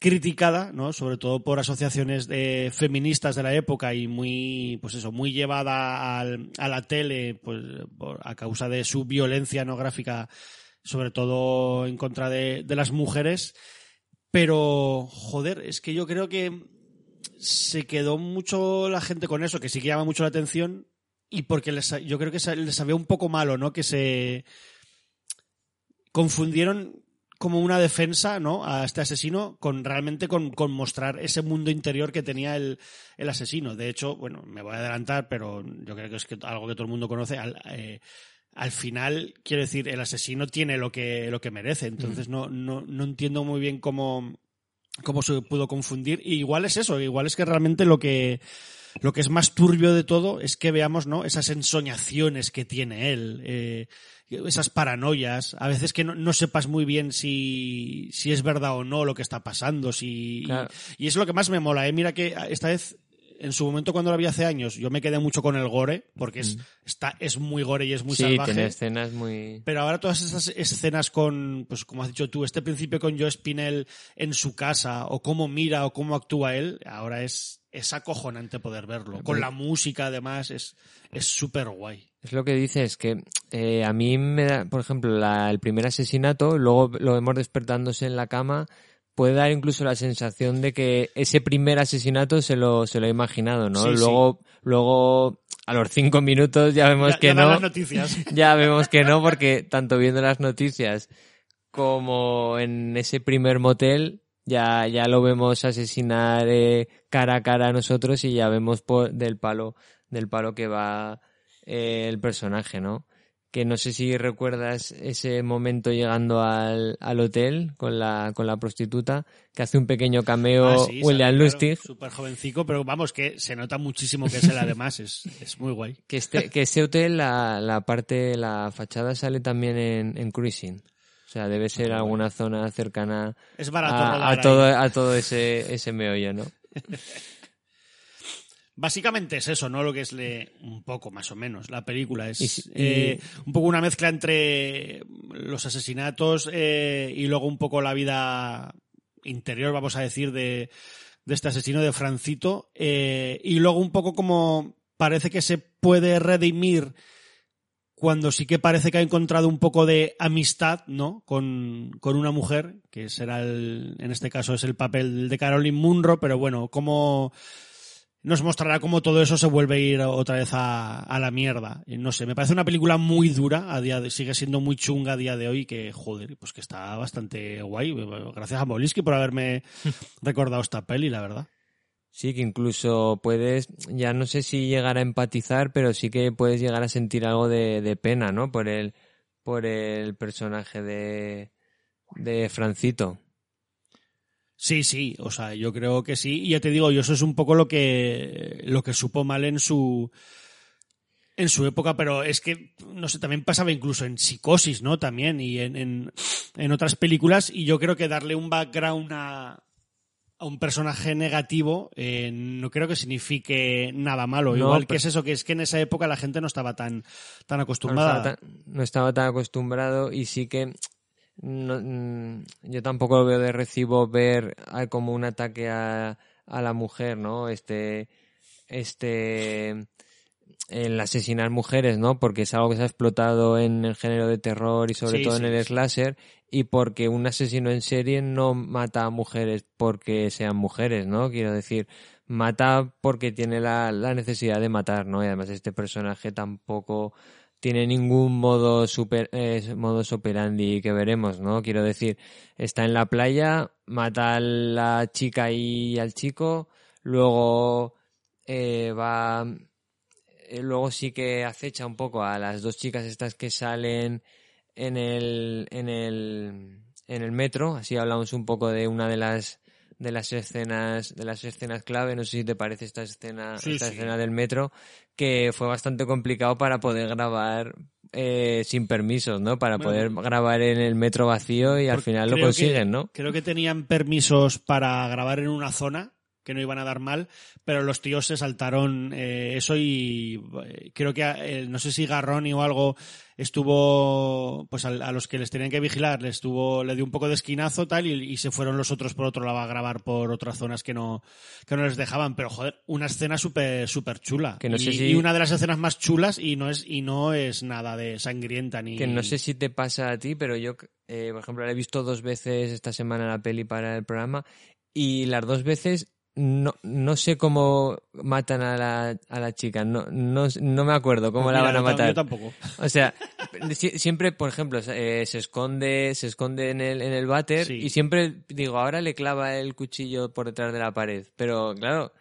criticada, ¿no? Sobre todo por asociaciones de feministas de la época y muy, pues eso, muy llevada al- a la tele, pues a causa de su violencia no gráfica, sobre todo en contra de, las mujeres. Pero, joder, es que yo creo que se quedó mucho la gente con eso, que sí que llama mucho la atención y porque les, yo creo que les sabía un poco malo, ¿no? Que se confundieron como una defensa, ¿no? A este asesino con realmente con, con mostrar ese mundo interior que tenía el, el asesino. De hecho, bueno, me voy a adelantar, pero yo creo que es que algo que todo el mundo conoce. Al, eh, al final, quiero decir, el asesino tiene lo que, lo que merece. Entonces no, no, no entiendo muy bien cómo, cómo se pudo confundir. Y igual es eso, igual es que realmente lo que, lo que es más turbio de todo es que veamos, ¿no? Esas ensoñaciones que tiene él, eh, esas paranoias, a veces que no, no sepas muy bien si, si es verdad o no lo que está pasando, si, Claro. y, y es lo que más me mola, eh. Mira que esta vez, en su momento cuando lo vi hace años, yo me quedé mucho con el gore, porque es, está, es muy gore y es muy sí, salvaje. tiene escenas muy... Pero ahora todas esas escenas con, pues como has dicho tú, este principio con Joe Spinell en su casa, o cómo mira o cómo actúa él, ahora es, es acojonante poder verlo. Con la música, además, es es súper guay. Es lo que dices, que eh, a mí me da, por ejemplo, la- el primer asesinato, luego lo vemos despertándose en la cama, puede dar incluso la sensación de que ese primer asesinato se lo, se lo ha imaginado, ¿no? Sí, sí. luego, luego, a los cinco minutos ya vemos Ya- que ya no. las noticias. [LAUGHS] ya vemos que no, porque tanto viendo las noticias como en ese primer motel, ya, ya lo vemos asesinar eh, cara a cara a nosotros y ya vemos por, del palo, del palo que va eh, el personaje, ¿no? Que no sé si recuerdas ese momento llegando al, al hotel con la, con la prostituta, que hace un pequeño cameo Ah, sí, William claro, Lustig, Súper jovencico, pero vamos, que se nota muchísimo que es él además, es, es muy guay. que este, que ese hotel, la, la parte, la fachada sale también en, en Cruising. O sea, debe ser alguna zona cercana Es barato a, todo, a todo ese, ese meollo, ¿no? [LAUGHS] Básicamente es eso, ¿no? Lo que es le, un poco, más o menos, la película. Es Y si- y- eh, un poco una mezcla entre los asesinatos eh, y luego un poco la vida interior, vamos a decir, de, de este asesino de Francito. eh, y luego un poco como parece que se puede redimir cuando sí que parece que ha encontrado un poco de amistad, ¿no? Con, con una mujer, que será el, en este caso es el papel de Caroline Munro, pero bueno, como nos mostrará cómo todo eso se vuelve a ir otra vez a, a la mierda. Y No sé, me parece una película muy dura, a día de, sigue siendo muy chunga a día de hoy, que joder, pues que está bastante guay. Gracias a Molisky por haberme [LAUGHS] recordado esta peli, la verdad. Sí, que incluso puedes, ya no sé si llegar a empatizar, pero sí que puedes llegar a sentir algo de, de pena, ¿no? Por el, por el personaje de, de Francito. Sí, sí, o sea, yo creo que sí. Y ya te digo, yo eso es un poco lo que, lo que supo mal en su, en su época, pero es que, no sé, también pasaba incluso en Psicosis, ¿no? También, y en, en, en otras películas, y yo creo que darle un background a, a un personaje negativo eh, no creo que signifique nada malo. No, Igual que es eso, que es que en esa época la gente no estaba tan, tan no acostumbrada. estaba, tan, no estaba tan acostumbrado y sí que no- mm, yo tampoco lo veo de recibo ver a- como un ataque a, a la mujer, ¿no? Este, este, el asesinar mujeres, ¿no? Porque es algo que se ha explotado en el género de terror y sobre Sí, todo sí, en el slasher y porque un asesino en serie no mata a mujeres porque sean mujeres, ¿no? Quiero decir, mata porque tiene la, la necesidad de matar, ¿no? Y además este personaje tampoco tiene ningún modo super eh, modus operandi que veremos, ¿no? Quiero decir, está en la playa, mata a la chica y al chico, luego eh, va eh, luego sí que acecha un poco a las dos chicas estas que salen en el en el en el metro, así hablamos un poco de una de las de las escenas de las escenas clave, no sé si te parece esta escena Sí, esta sí. escena del metro que fue bastante complicado para poder grabar eh, sin permisos, ¿no? Para Bueno, poder grabar en el metro vacío y al final lo consiguen, que- ¿no? Creo que tenían permisos para grabar en una zona que no iban a dar mal, pero los tíos se saltaron eh, eso y eh, creo que eh, no sé si Garroni o algo estuvo pues a, los que les tenían que vigilar les estuvo le dio un poco de esquinazo tal y, y se fueron los otros por otro lado a grabar por otras zonas que no que no les dejaban. Pero joder una escena súper súper chula. Que no sé y, si- y una de las escenas más chulas y no es y no es nada de sangrienta ni Que no sé si te pasa a ti, pero yo, eh, por ejemplo, la he visto dos veces esta semana la peli para el programa y las dos veces no, no sé cómo matan a la, a la chica, no, no, no me acuerdo cómo Pues la mira, van a matar. yo tampoco O sea, si- siempre, por ejemplo, eh, se esconde, se esconde en el, en el váter Sí. y siempre digo, ahora le clava el cuchillo por detrás de la pared. Pero claro,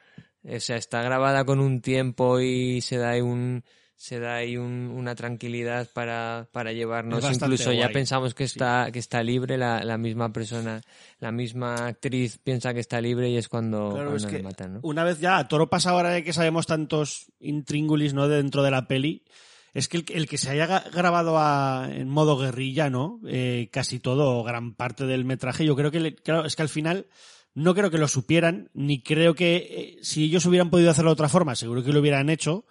o sea, está grabada con un tiempo y se da ahí un, se da ahí un- una tranquilidad para, para llevarnos. Incluso ya guay. pensamos que está, que está libre la, la misma persona, la misma actriz piensa que está libre y es cuando, Claro, cuando que matan, ¿no? una vez ya, a toro pasa ahora de que sabemos tantos intríngulis ¿no? dentro de la peli, es que el, el que se haya grabado a- en modo guerrilla, ¿no? Eh, casi todo, o gran parte del metraje, yo creo que, le- claro, es que al final no creo que lo supieran, ni creo que eh, si ellos hubieran podido hacerlo de otra forma, seguro que lo hubieran hecho,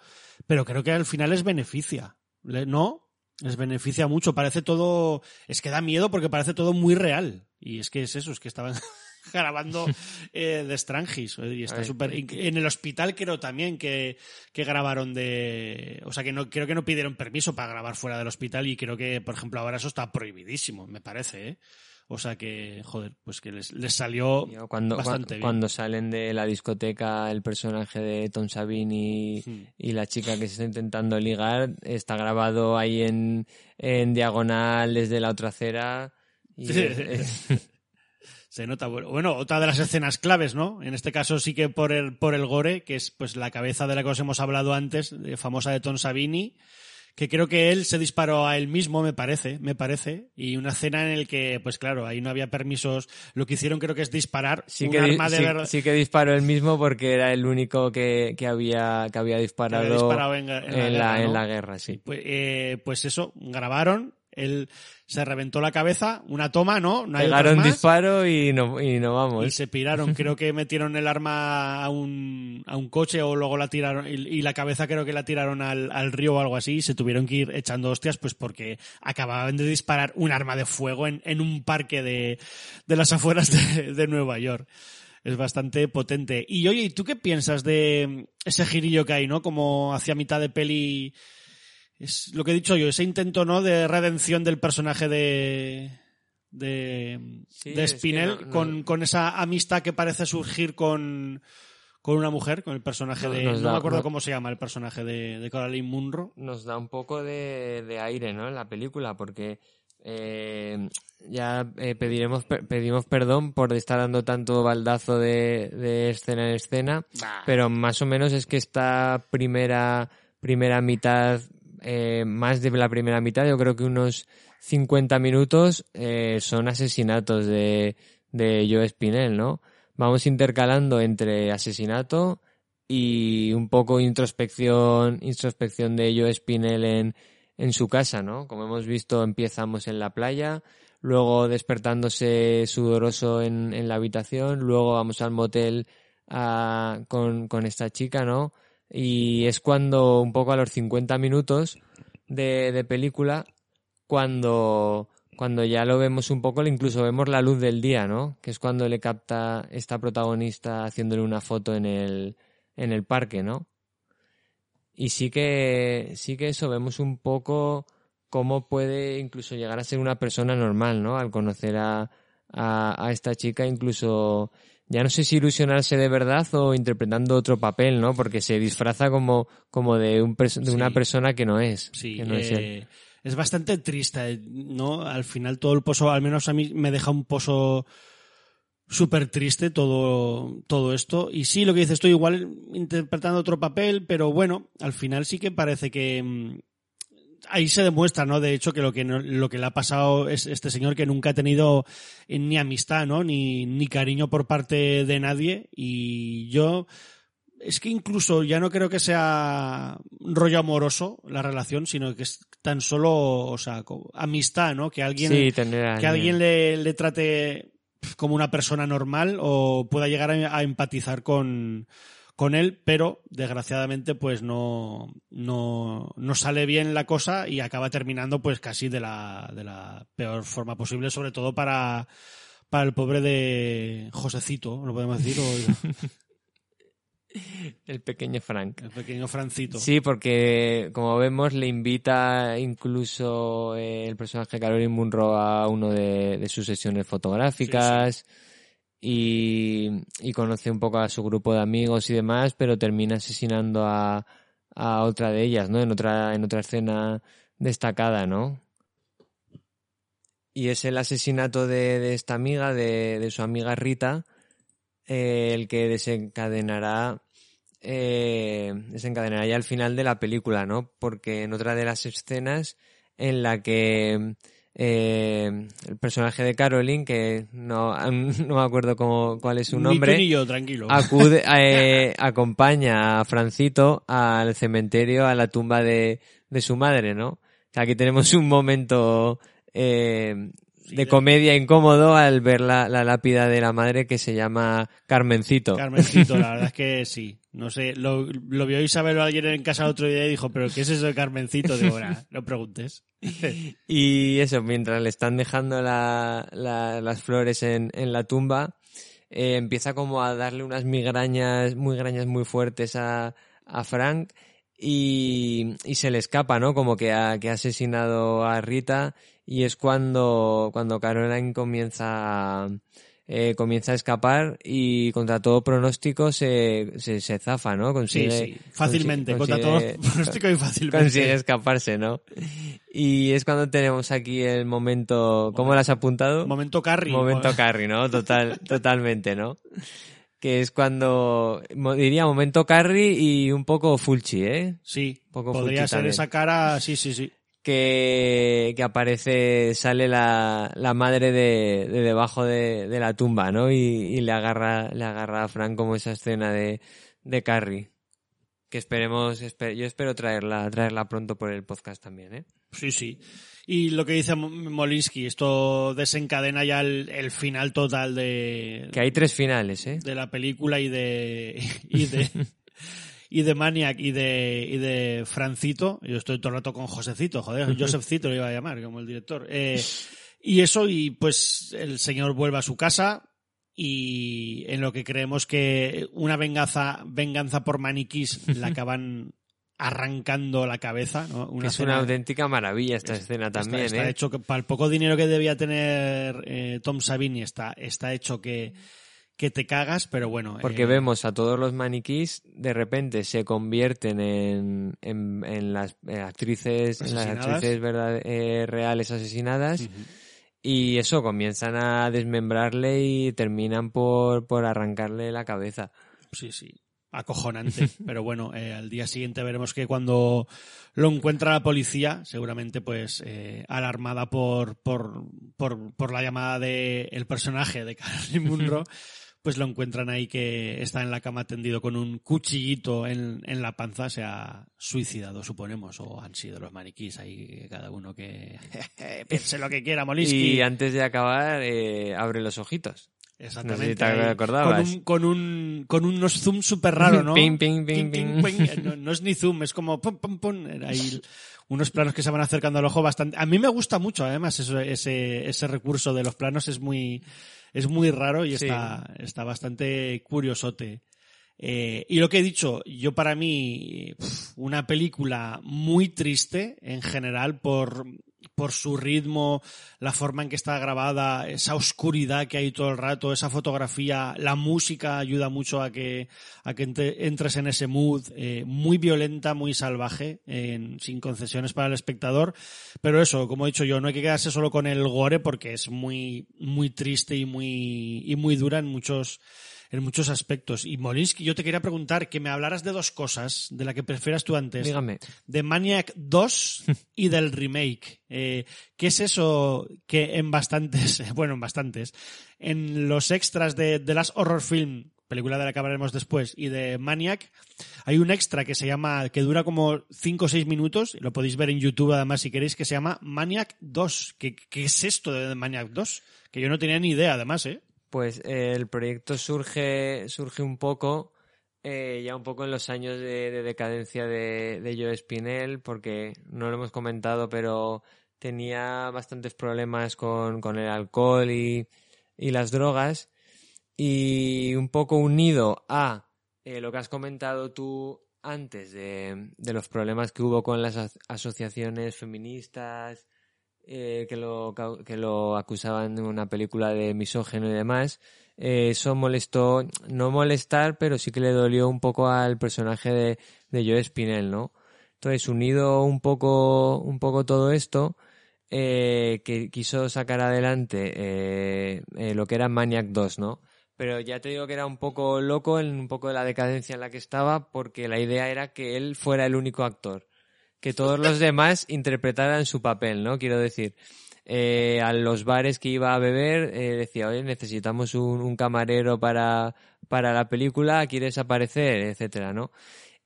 pero creo que al final les beneficia, ¿no? Les beneficia mucho, parece todo, es que da miedo porque parece todo muy real. Y es que es eso, es que estaban [LAUGHS] grabando eh, de Strangis y está súper en el hospital creo también que, que grabaron de o sea que no creo que no pidieron permiso para grabar fuera del hospital y creo que por ejemplo ahora eso está prohibidísimo me parece ¿eh? O sea que joder pues que les, les salió Cuando, bastante bien cuando salen de la discoteca el personaje de Tom Savini Hmm. y la chica que se está intentando ligar está grabado ahí en, en diagonal desde la otra acera. Y Sí. es- [LAUGHS] es- Se nota. Bueno, bueno, otra de las escenas claves, ¿no? En este caso sí que por el, por el gore, que es pues la cabeza de la que os hemos hablado antes, de- famosa de Tom Savini, que creo que él se disparó a él mismo, me parece, me parece, y una escena en el que, pues claro, ahí no había permisos, lo que hicieron creo que es disparar sí, un que, arma de sí- verdad. sí que disparó él mismo porque era el único que, que había, que había disparado, Que había disparado en la en, guerra, la, en ¿no? la guerra, sí. Pues, eh, pues eso, grabaron, él se reventó la cabeza, una toma, ¿no? No hay Pegaron más. disparo y no, y no vamos. Y se piraron, [LAUGHS] creo que metieron el arma a un, a un coche o luego la tiraron, y, y la cabeza creo que la tiraron al, al río o algo así, y se tuvieron que ir echando hostias, pues porque acababan de disparar un arma de fuego en, en un parque de, de las afueras de, de Nueva York. Es bastante potente. Y oye, ¿y tú qué piensas de ese girillo que hay, no? Como hacia mitad de peli, es lo que he dicho yo, ese intento, ¿no? De redención del personaje de, de, Sí, de es que Spinell no- no- con, con esa amistad que parece surgir con, con una mujer, con el personaje No- de... no me acuerdo cómo se llama el personaje de, de Coraline Munro. nos da un poco de, de aire, ¿no? En la película, porque eh, ya eh, pediremos per- pedimos perdón por estar dando tanto baldazo de, de escena en escena, pero más o menos es que esta primera primera mitad, eh, más de la primera mitad, yo creo que unos 50 minutos eh, son asesinatos de, de Joe Spinell, ¿no? Vamos intercalando entre asesinato y un poco introspección, introspección de Joe Spinell en, en su casa, ¿no? Como hemos visto, empezamos en la playa, luego despertándose sudoroso en, en la habitación, luego vamos al motel a- con, con esta chica, ¿no? Y es cuando, un poco a los 50 minutos de, de película, cuando, cuando ya lo vemos un poco, incluso vemos la luz del día, ¿no? Que es cuando le capta esta protagonista haciéndole una foto en el, en el parque, ¿no? Y sí que, sí que eso, vemos un poco cómo puede incluso llegar a ser una persona normal, ¿no? Al conocer a, a, a esta chica, incluso ya no sé si ilusionarse de verdad o interpretando otro papel, ¿no? Porque se disfraza como, como de, un pers- de una persona que no es. Sí, que no es él. eh, es bastante triste, ¿no? Al final todo el pozo, al menos a mí me deja un pozo súper triste todo, todo esto. Y sí, lo que dices tú, igual interpretando otro papel, pero bueno, al final sí que parece que mm, ahí se demuestra, ¿no? De hecho, que lo que, no- lo que le ha pasado es este señor que nunca ha tenido eh, ni amistad, ¿no? Ni, ni cariño por parte de nadie. Y yo, es que incluso ya no creo que sea rollo amoroso la relación, sino que es tan solo, o sea, amistad, ¿no? Que alguien, sí, que alguien le, le trate como una persona normal o pueda llegar a, a empatizar con, con él, pero desgraciadamente pues no, no, no sale bien la cosa y acaba terminando pues casi de la, de la peor forma posible, sobre todo para, para el pobre de Josecito, lo podemos decir, o [LAUGHS] El pequeño Frank. el pequeño Francito. Sí, porque como vemos le invita incluso eh, el personaje Caroline Munro a uno de, de sus sesiones fotográficas Y, y conoce un poco a su grupo de amigos y demás, pero termina asesinando a, otra de ellas, ¿no? En otra, en otra escena destacada, ¿no? Y es el asesinato de, esta amiga, de, de su amiga Rita, eh, el que desencadenará eh, desencadenará ya al final de la película, ¿no? Porque en otra de las escenas en la que eh, el personaje de Caroline, que no, [LAUGHS] no me acuerdo cómo, cuál es su Ni nombre, tú ni yo, tranquilo. acude, [LAUGHS] eh, acompaña a Francito al cementerio, a la tumba de, de su madre, ¿no? Aquí tenemos un momento eh, de de- comedia incómodo al ver la, la lápida de la madre que se llama Carmencito. Carmencito, la [LAUGHS] verdad es que sí. No sé, lo, lo vio Isabel o alguien en casa el otro día y dijo, ¿pero qué es eso de Carmencito? Digo, "Nah, no preguntes. [LAUGHS] Y eso, mientras le están dejando la- la- las flores en, en la tumba, eh, empieza como a darle unas migrañas, muy migrañas muy fuertes a, a Frank y, y se le escapa, ¿no? Como que ha, que ha asesinado a Rita y es cuando, cuando Caroline comienza a, eh, comienza a escapar y contra todo pronóstico se, se, se zafa, ¿no? Sí, Consigue, sí, fácilmente, consigue- contra todo pronóstico y fácilmente. consigue escaparse, ¿no? Y es cuando tenemos aquí el momento, ¿cómo lo has apuntado? Momento Carrie. Momento Carrie, ¿no? Total, totalmente, ¿no? Que es cuando, diría momento Carrie y un poco Fulci, ¿eh? Sí, Poco podría ser también. esa cara, sí, sí, sí. Que, que aparece, sale la, la madre de, de debajo de, de la tumba, ¿no? Y, y le agarra, le agarra a Frank como esa escena de, de Carrie. Que esperemos, espe- yo espero traerla, traerla pronto por el podcast también, ¿eh? Sí, sí. Y lo que dice Mo- Molinsky, esto desencadena ya el, el final total de, Que hay tres finales, ¿eh? de la película y de [LAUGHS] y de [LAUGHS] y de Maniac y de y de Francito. Yo estoy todo el rato con Josecito, joder, [LAUGHS] Josefcito lo iba a llamar como el director. Eh, y eso y pues el señor vuelve a su casa y en lo que creemos que una venganza venganza por maniquís le acaban arrancando la cabeza, ¿no? Que es una auténtica maravilla esta escena también, está ¿eh? hecho que para el poco dinero que debía tener eh, Tom Savini está, está hecho que, que te cagas, pero bueno. Porque eh, vemos a todos los maniquís, de repente se convierten en, en, en las actrices, en las actrices verdad- reales asesinadas. Y eso, comienzan a desmembrarle y terminan por, por arrancarle la cabeza. Sí, sí. Acojonante. [LAUGHS] Pero bueno, eh, al día siguiente veremos que cuando lo encuentra la policía, seguramente pues eh, alarmada por, por, por, por la llamada del el personaje de Caroline [LAUGHS] Munro, pues lo encuentran ahí que está en la cama tendido con un cuchillito en, en la panza, se ha suicidado, suponemos, o han sido los maniquís ahí, cada uno que [LAUGHS] piense lo que quiera, Molisky. Y antes de acabar, eh, abre los ojitos. Exactamente. No. Con, un, con, un, con unos zoom súper raros, ¿no? Ping, ping, Ping, ping, ping, ping. ping. [LAUGHS] No, no es ni zoom, es como pum, pum, pum. Ahí unos planos que se van acercando al ojo bastante. A mí me gusta mucho, además, eso- ese, ese recurso de los planos es muy, es muy raro y Sí. está, está bastante curiosote. Eh, y lo que he dicho, yo para mí, una película muy triste en general por por su ritmo, la forma en que está grabada, esa oscuridad que hay todo el rato, esa fotografía, la música ayuda mucho a que, a que entres en ese mood, eh, muy violenta, muy salvaje, sin concesiones para el espectador. Pero eso, como he dicho yo, no hay que quedarse solo con el gore porque es muy, muy triste y muy, y muy dura en muchos, en muchos aspectos. Y Molinsky, yo te quería preguntar que me hablaras de dos cosas, de la que prefieras tú antes Dígame. de Maniac 2 y del remake. Eh, ¿Qué es eso que en bastantes, [LAUGHS] bueno, en bastantes, en los extras de, de las horror film, película de la que hablaremos después, y de Maniac, hay un extra que se llama, que dura como 5 o 6 minutos, y lo podéis ver en YouTube además si queréis, que se llama Maniac 2. ¿Qué, qué es esto de Maniac 2? Que yo no tenía ni idea además, ¿eh? Pues eh, el proyecto surge, surge un poco, eh, ya un poco en los años de, de decadencia de, de Joe Spinell, porque no lo hemos comentado, pero tenía bastantes problemas con, con el alcohol y, y las drogas. Y un poco unido a eh, lo que has comentado tú antes de, de los problemas que hubo con las aso- asociaciones feministas, eh, que, lo, que lo acusaban de una película de misógeno y demás, eh, eso molestó, no molestar, pero sí que le dolió un poco al personaje de, de Joe Spinell, ¿no? Entonces, unido un poco, un poco todo esto, eh, que quiso sacar adelante eh, lo que era Maniac 2, ¿no? Pero ya te digo que era un poco loco, en un poco de la decadencia en la que estaba, porque la idea era que él fuera el único actor que todos los demás interpretaran su papel, ¿no? Quiero decir, eh, a los bares que iba a beber eh, decía, oye, necesitamos un, camarero para, para la película, ¿quieres aparecer? etcétera, ¿no?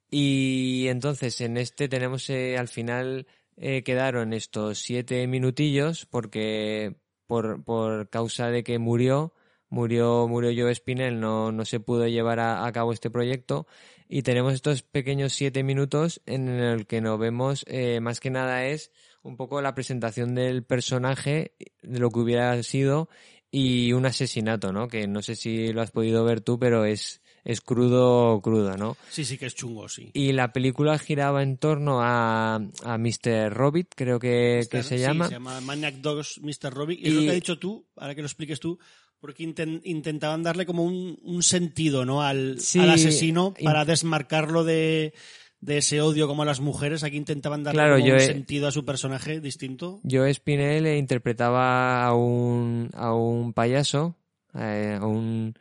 Y entonces en este tenemos eh, al final eh, quedaron estos siete minutillos porque por, por causa de que murió, murió, murió Joe Spinell, no, no se pudo llevar a cabo este proyecto y tenemos estos pequeños siete minutos en el que nos vemos eh, más que nada es un poco la presentación del personaje de lo que hubiera sido y un asesinato, ¿no? Que no sé si lo has podido ver tú, pero es, es crudo, crudo, ¿no? Sí, sí que es chungo, sí. Y la película giraba en torno a, a Mr. Robit, creo que, que se Sí, llama. se llama Maniac Dogs Mr. Robbie. Y, es lo que has dicho tú, ahora que lo expliques tú, porque inten- intentaban darle como un, un sentido ¿no? al, Sí, al asesino in- para desmarcarlo de, de ese odio como a las mujeres. Aquí intentaban darle Claro, como yo un he- sentido a su personaje distinto. Joe Spinell eh, interpretaba a un, a un payaso, eh, a un,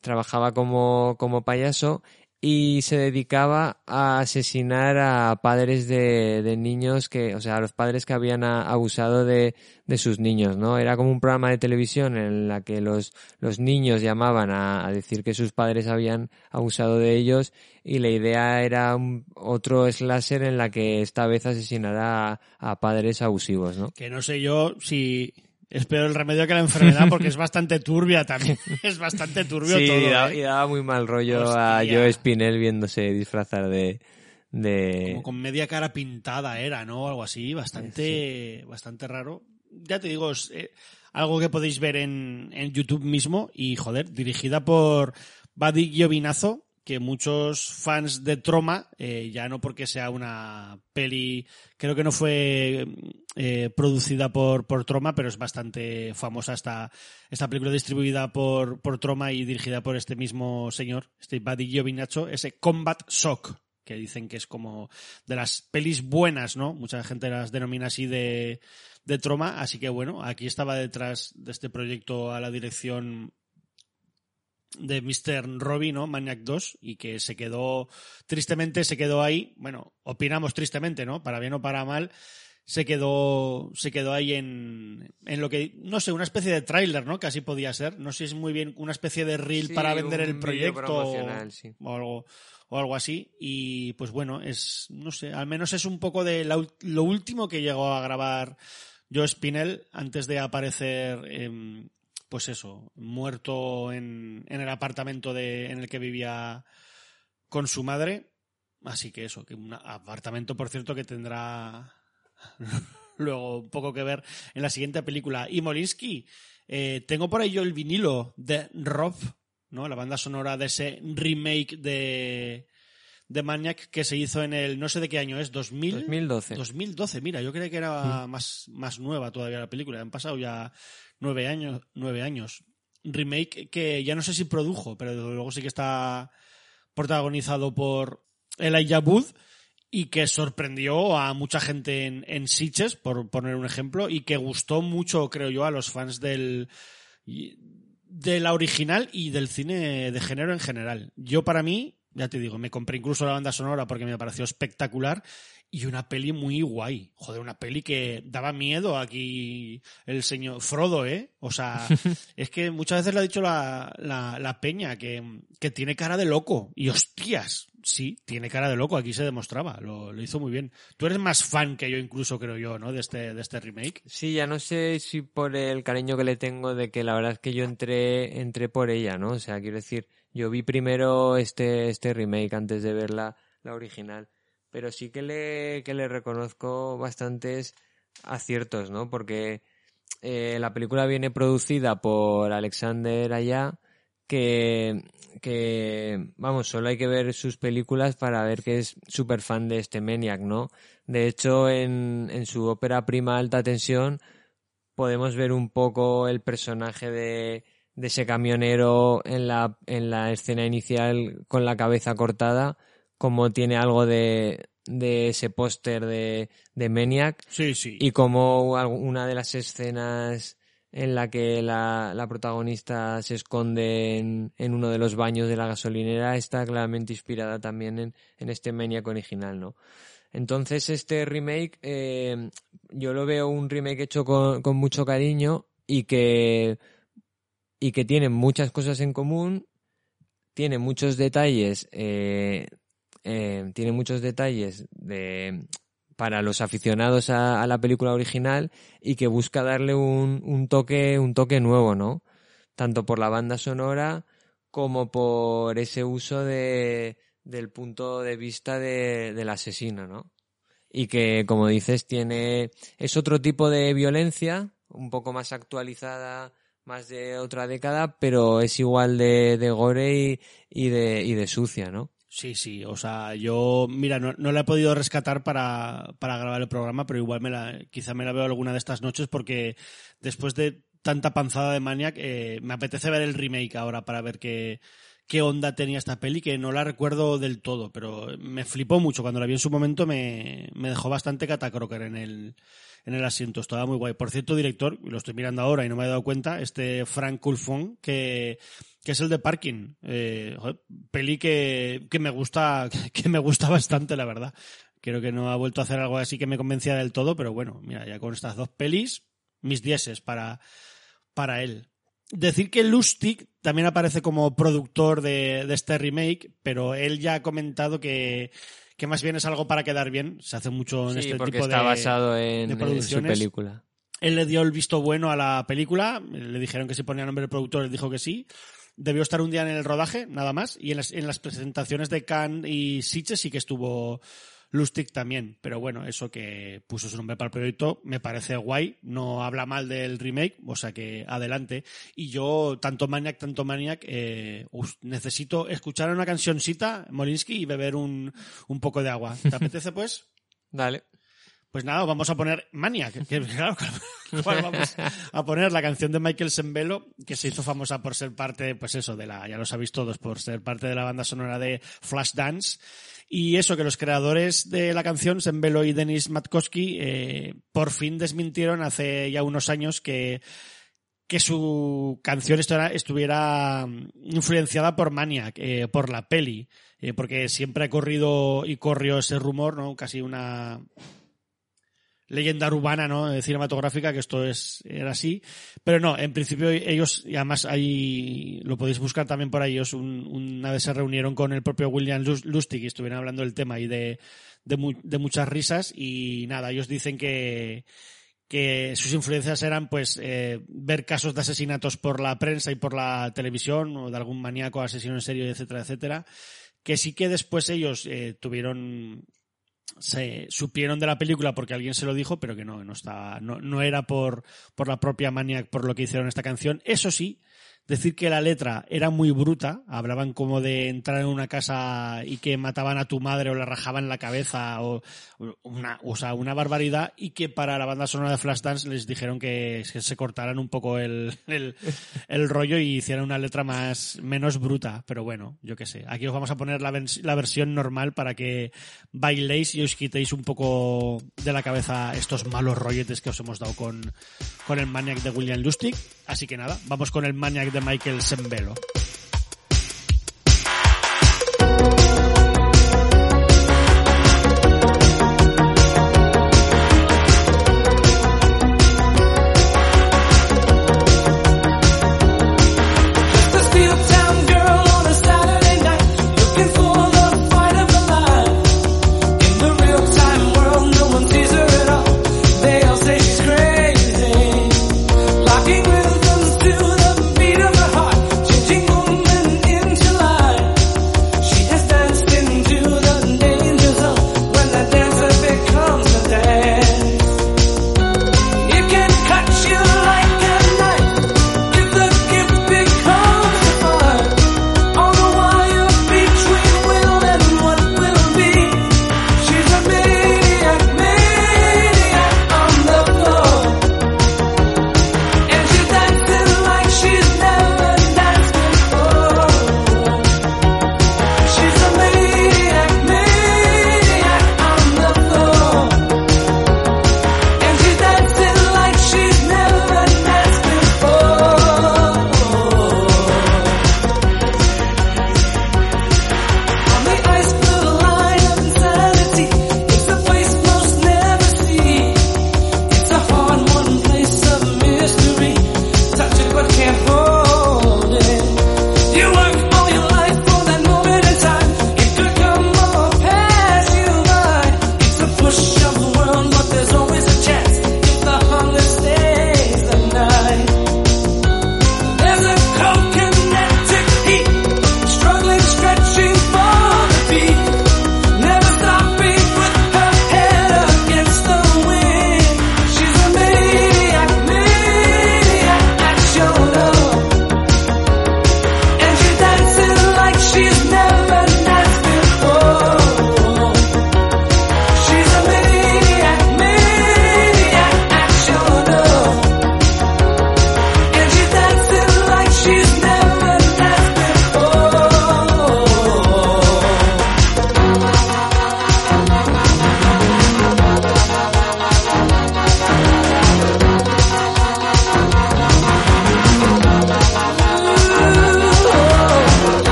trabajaba como, como payaso y se dedicaba a asesinar a padres de, de niños que, o sea, a los padres que habían abusado de, de sus niños, ¿no? Era como un programa de televisión en la que los, los niños llamaban a, decir que sus padres habían abusado de ellos y la idea era un- otro slasher en la que esta vez asesinará a, a padres abusivos, ¿no? Que no sé yo si es peor el remedio que la enfermedad [LAUGHS] porque es bastante turbia también. [LAUGHS] es bastante turbio Sí, todo. y, da- ¿eh? y daba muy mal rollo a. Joe Spinell viéndose disfrazar de... de... Como con media cara pintada era, ¿no? Algo así, bastante, bastante raro. Ya te digo, es eh, algo que podéis ver en, en YouTube mismo y, joder, dirigida por Buddy Giovinazzo, que muchos fans de Troma, eh, ya no porque sea una peli, creo que no fue eh, producida por, por Troma, pero es bastante famosa esta, esta película distribuida por, por Troma y dirigida por este mismo señor, este Buddy Giovinazzo, ese Combat Shock, que dicen que es como de las pelis buenas, ¿no? Mucha gente las denomina así de, de Troma, así que bueno, aquí estaba detrás de este proyecto a la dirección de Mr. Robbie, ¿no? Maniac 2, y que se quedó, tristemente se quedó ahí, bueno, opinamos tristemente, ¿no? Para bien o para mal, se quedó, se quedó ahí en, en lo que, no sé, una especie de tráiler, ¿no? Que así podía ser. No sé si es muy bien una especie de reel Sí, para vender el proyecto o, sí. o algo, o algo así. Y pues bueno, es, no sé, al menos es un poco de la lo último que llegó a grabar Joe Spinell antes de aparecer, em, pues eso, muerto en, en el apartamento de, en el que vivía con su madre. Así que eso, que un apartamento, por cierto, que tendrá [LAUGHS] luego un poco que ver en la siguiente película. Y Molinsky, eh, tengo por ahí yo el vinilo de Rob, ¿no? La banda sonora de ese remake de, de Maniac que se hizo en el, no sé de qué año es, 2000, 2012. 2012, mira, yo creía que era más, más nueva todavía la película. Han pasado ya nueve años, nueve años. Remake que ya no sé si produjo, pero desde luego sí que está protagonizado por Elijah Wood y que sorprendió a mucha gente en, en Sitges, por poner un ejemplo, y que gustó mucho, creo yo, a los fans del de la original y del cine de género en general. Yo para mí, ya te digo, me compré incluso la banda sonora porque me pareció espectacular y una peli muy guay. Joder, una peli que daba miedo aquí el señor Frodo, ¿eh? O sea, [LAUGHS] es que muchas veces le ha dicho la, la, la peña que, que tiene cara de loco. Y hostias, sí, tiene cara de loco. Aquí se demostraba, lo, lo hizo muy bien. Tú eres más fan que yo incluso, creo yo, ¿no? De este, de este remake. Sí, ya no sé si por el cariño que le tengo de que la verdad es que yo entré, entré por ella, ¿no? O sea, quiero decir, yo vi primero este, este remake antes de ver la, la original. Pero sí que le, que le reconozco bastantes aciertos, ¿no? Porque eh, la película viene producida por Alexander Aya, que, que, vamos, solo hay que ver sus películas para ver que es súper fan de este Maniac, ¿no? De hecho, en, en su ópera prima Alta Tensión podemos ver un poco el personaje de, de ese camionero en la, en la escena inicial con la cabeza cortada, como tiene algo de, de ese póster de, de Maniac Sí, sí. y como una de las escenas en la que la, la protagonista se esconde en, en uno de los baños de la gasolinera está claramente inspirada también en, en este Maniac original, ¿no? Entonces este remake, eh, yo lo veo un remake hecho con, con mucho cariño y que, y que tiene muchas cosas en común, tiene muchos detalles, eh, eh, muchos detalles de, para los aficionados a, a la película original y que busca darle un, un toque, un toque nuevo, ¿no? Tanto por la banda sonora como por ese uso de, del punto de vista de, del asesino, ¿no? Y que, como dices, tiene, es otro tipo de violencia, un poco más actualizada, más de otra década, pero es igual de, de gore y, y de, y de sucia, ¿no? Sí, sí, o sea, yo, mira, no, no la he podido rescatar para, para grabar el programa, pero igual me la, quizá me la veo alguna de estas noches porque después de tanta panzada de Maniac, eh, me apetece ver el remake ahora para ver qué, qué onda tenía esta peli, que no la recuerdo del todo, pero me flipó mucho. Cuando la vi en su momento me, me dejó bastante catacroker en el, en el asiento. Estaba muy guay. Por cierto, director, lo estoy mirando ahora y no me he dado cuenta, este Frank Culfon, que, que es el de Parking. Eh, peli que, que me gusta, [LAUGHS] que me gusta bastante, la verdad. Creo que no ha vuelto a hacer algo así que me convenciera del todo, pero bueno, mira, ya con estas dos pelis, mis dieces para, para él. Decir que Lustig también aparece como productor de, de este remake, pero él ya ha comentado que, que más bien es algo para quedar bien. Se hace mucho en Sí, este porque tipo está de, basado de en, en su producciones. película. Él le dio el visto bueno a la película, le dijeron que si ponía nombre del productor, él dijo que sí. Debió estar un día en el rodaje, nada más, y en las, en las presentaciones de Cannes y Sitges sí que estuvo Lustig también, pero bueno, eso que puso su nombre para el proyecto me parece guay, no habla mal del remake, o sea que adelante. Y yo, tanto Maniac, tanto Maniac, eh, us- necesito escuchar una cancioncita, Molinsky, y beber un, un poco de agua. ¿Te apetece pues? [LAUGHS] Dale. Pues nada, vamos a poner Maniac. Que, claro, [LAUGHS] ¿cuál vamos a poner la canción de Michael Sembello, que se hizo famosa por ser parte, pues eso, de la, ya lo sabéis todos, por ser parte de la banda sonora de Flashdance. Y eso, que los creadores de la canción, Sembello y Denis Matkowski, eh, por fin desmintieron hace ya unos años que, que su canción estuviera, estuviera mm, influenciada por Maniac, eh, por la peli, eh, porque siempre ha corrido y corrió ese rumor, ¿no? Casi una leyenda urbana, ¿no? Eh, cinematográfica, que esto es, era así. Pero no, en principio ellos, y además ahí, lo podéis buscar también por ahí, ellos un- una vez se reunieron con el propio William Lus- Lustig y estuvieron hablando del tema y de, de, de muchas risas y nada, ellos dicen que, que sus influencias eran pues eh, ver casos de asesinatos por la prensa y por la televisión o de algún maníaco asesino en serio, etcétera, etcétera, que sí que después ellos eh, tuvieron se supieron de la película porque alguien se lo dijo, pero que no, no estaba, no, no era por, por la propia Maniac por lo que hicieron esta canción. Eso sí, decir que la letra era muy bruta, hablaban como de entrar en una casa y que mataban a tu madre o le rajaban la cabeza o una, o sea, una barbaridad y que para la banda sonora de Flashdance les dijeron que, se cortaran un poco el, el, rollo y hicieran una letra más menos bruta, pero bueno, yo qué sé. Aquí os vamos a poner la, la versión normal para que bailéis y os quitéis un poco de la cabeza estos malos rolletes que os hemos dado con, con el Maniac de William Lustig. Así que nada, vamos con el Maniac de Michael Sembelo.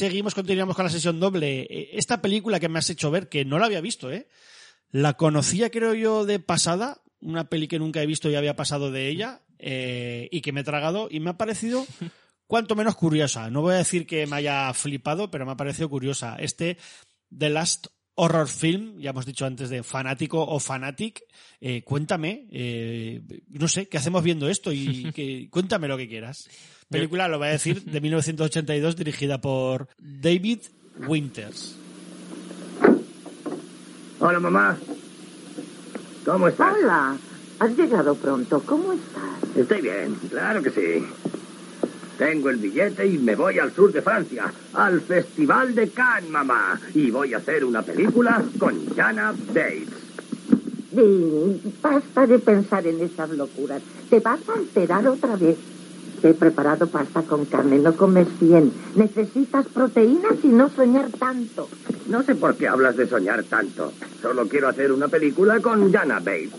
Seguimos, continuamos con la sesión doble. Eh, Esta película que me has hecho ver, que no la había visto, ¿eh? La conocía, creo yo, de pasada, una peli que nunca he visto y había pasado de ella, eh, y que me he tragado, y me ha parecido cuanto menos curiosa. No voy a decir que me haya flipado, pero me ha parecido curiosa. Este, The Last Horror Film, ya hemos dicho antes de fanático o fanatic, eh, cuéntame, eh, no sé, ¿qué hacemos viendo esto? Y [LAUGHS] que, cuéntame lo que quieras. Película, lo voy a decir, de 1982, dirigida por David Winters. Hola, mamá. ¿Cómo estás? Hola. Has llegado pronto. ¿Cómo estás? Estoy bien, claro que sí. Tengo el billete y me voy al sur de Francia, al Festival de Cannes, mamá. Y voy a hacer una película con Jana Bates. Basta de pensar en esas locuras. Te vas a alterar otra vez. Te he preparado pasta con carne, no comes bien. Necesitas proteínas y no soñar tanto. No sé por qué hablas de soñar tanto. Solo quiero hacer una película con Jana Bates.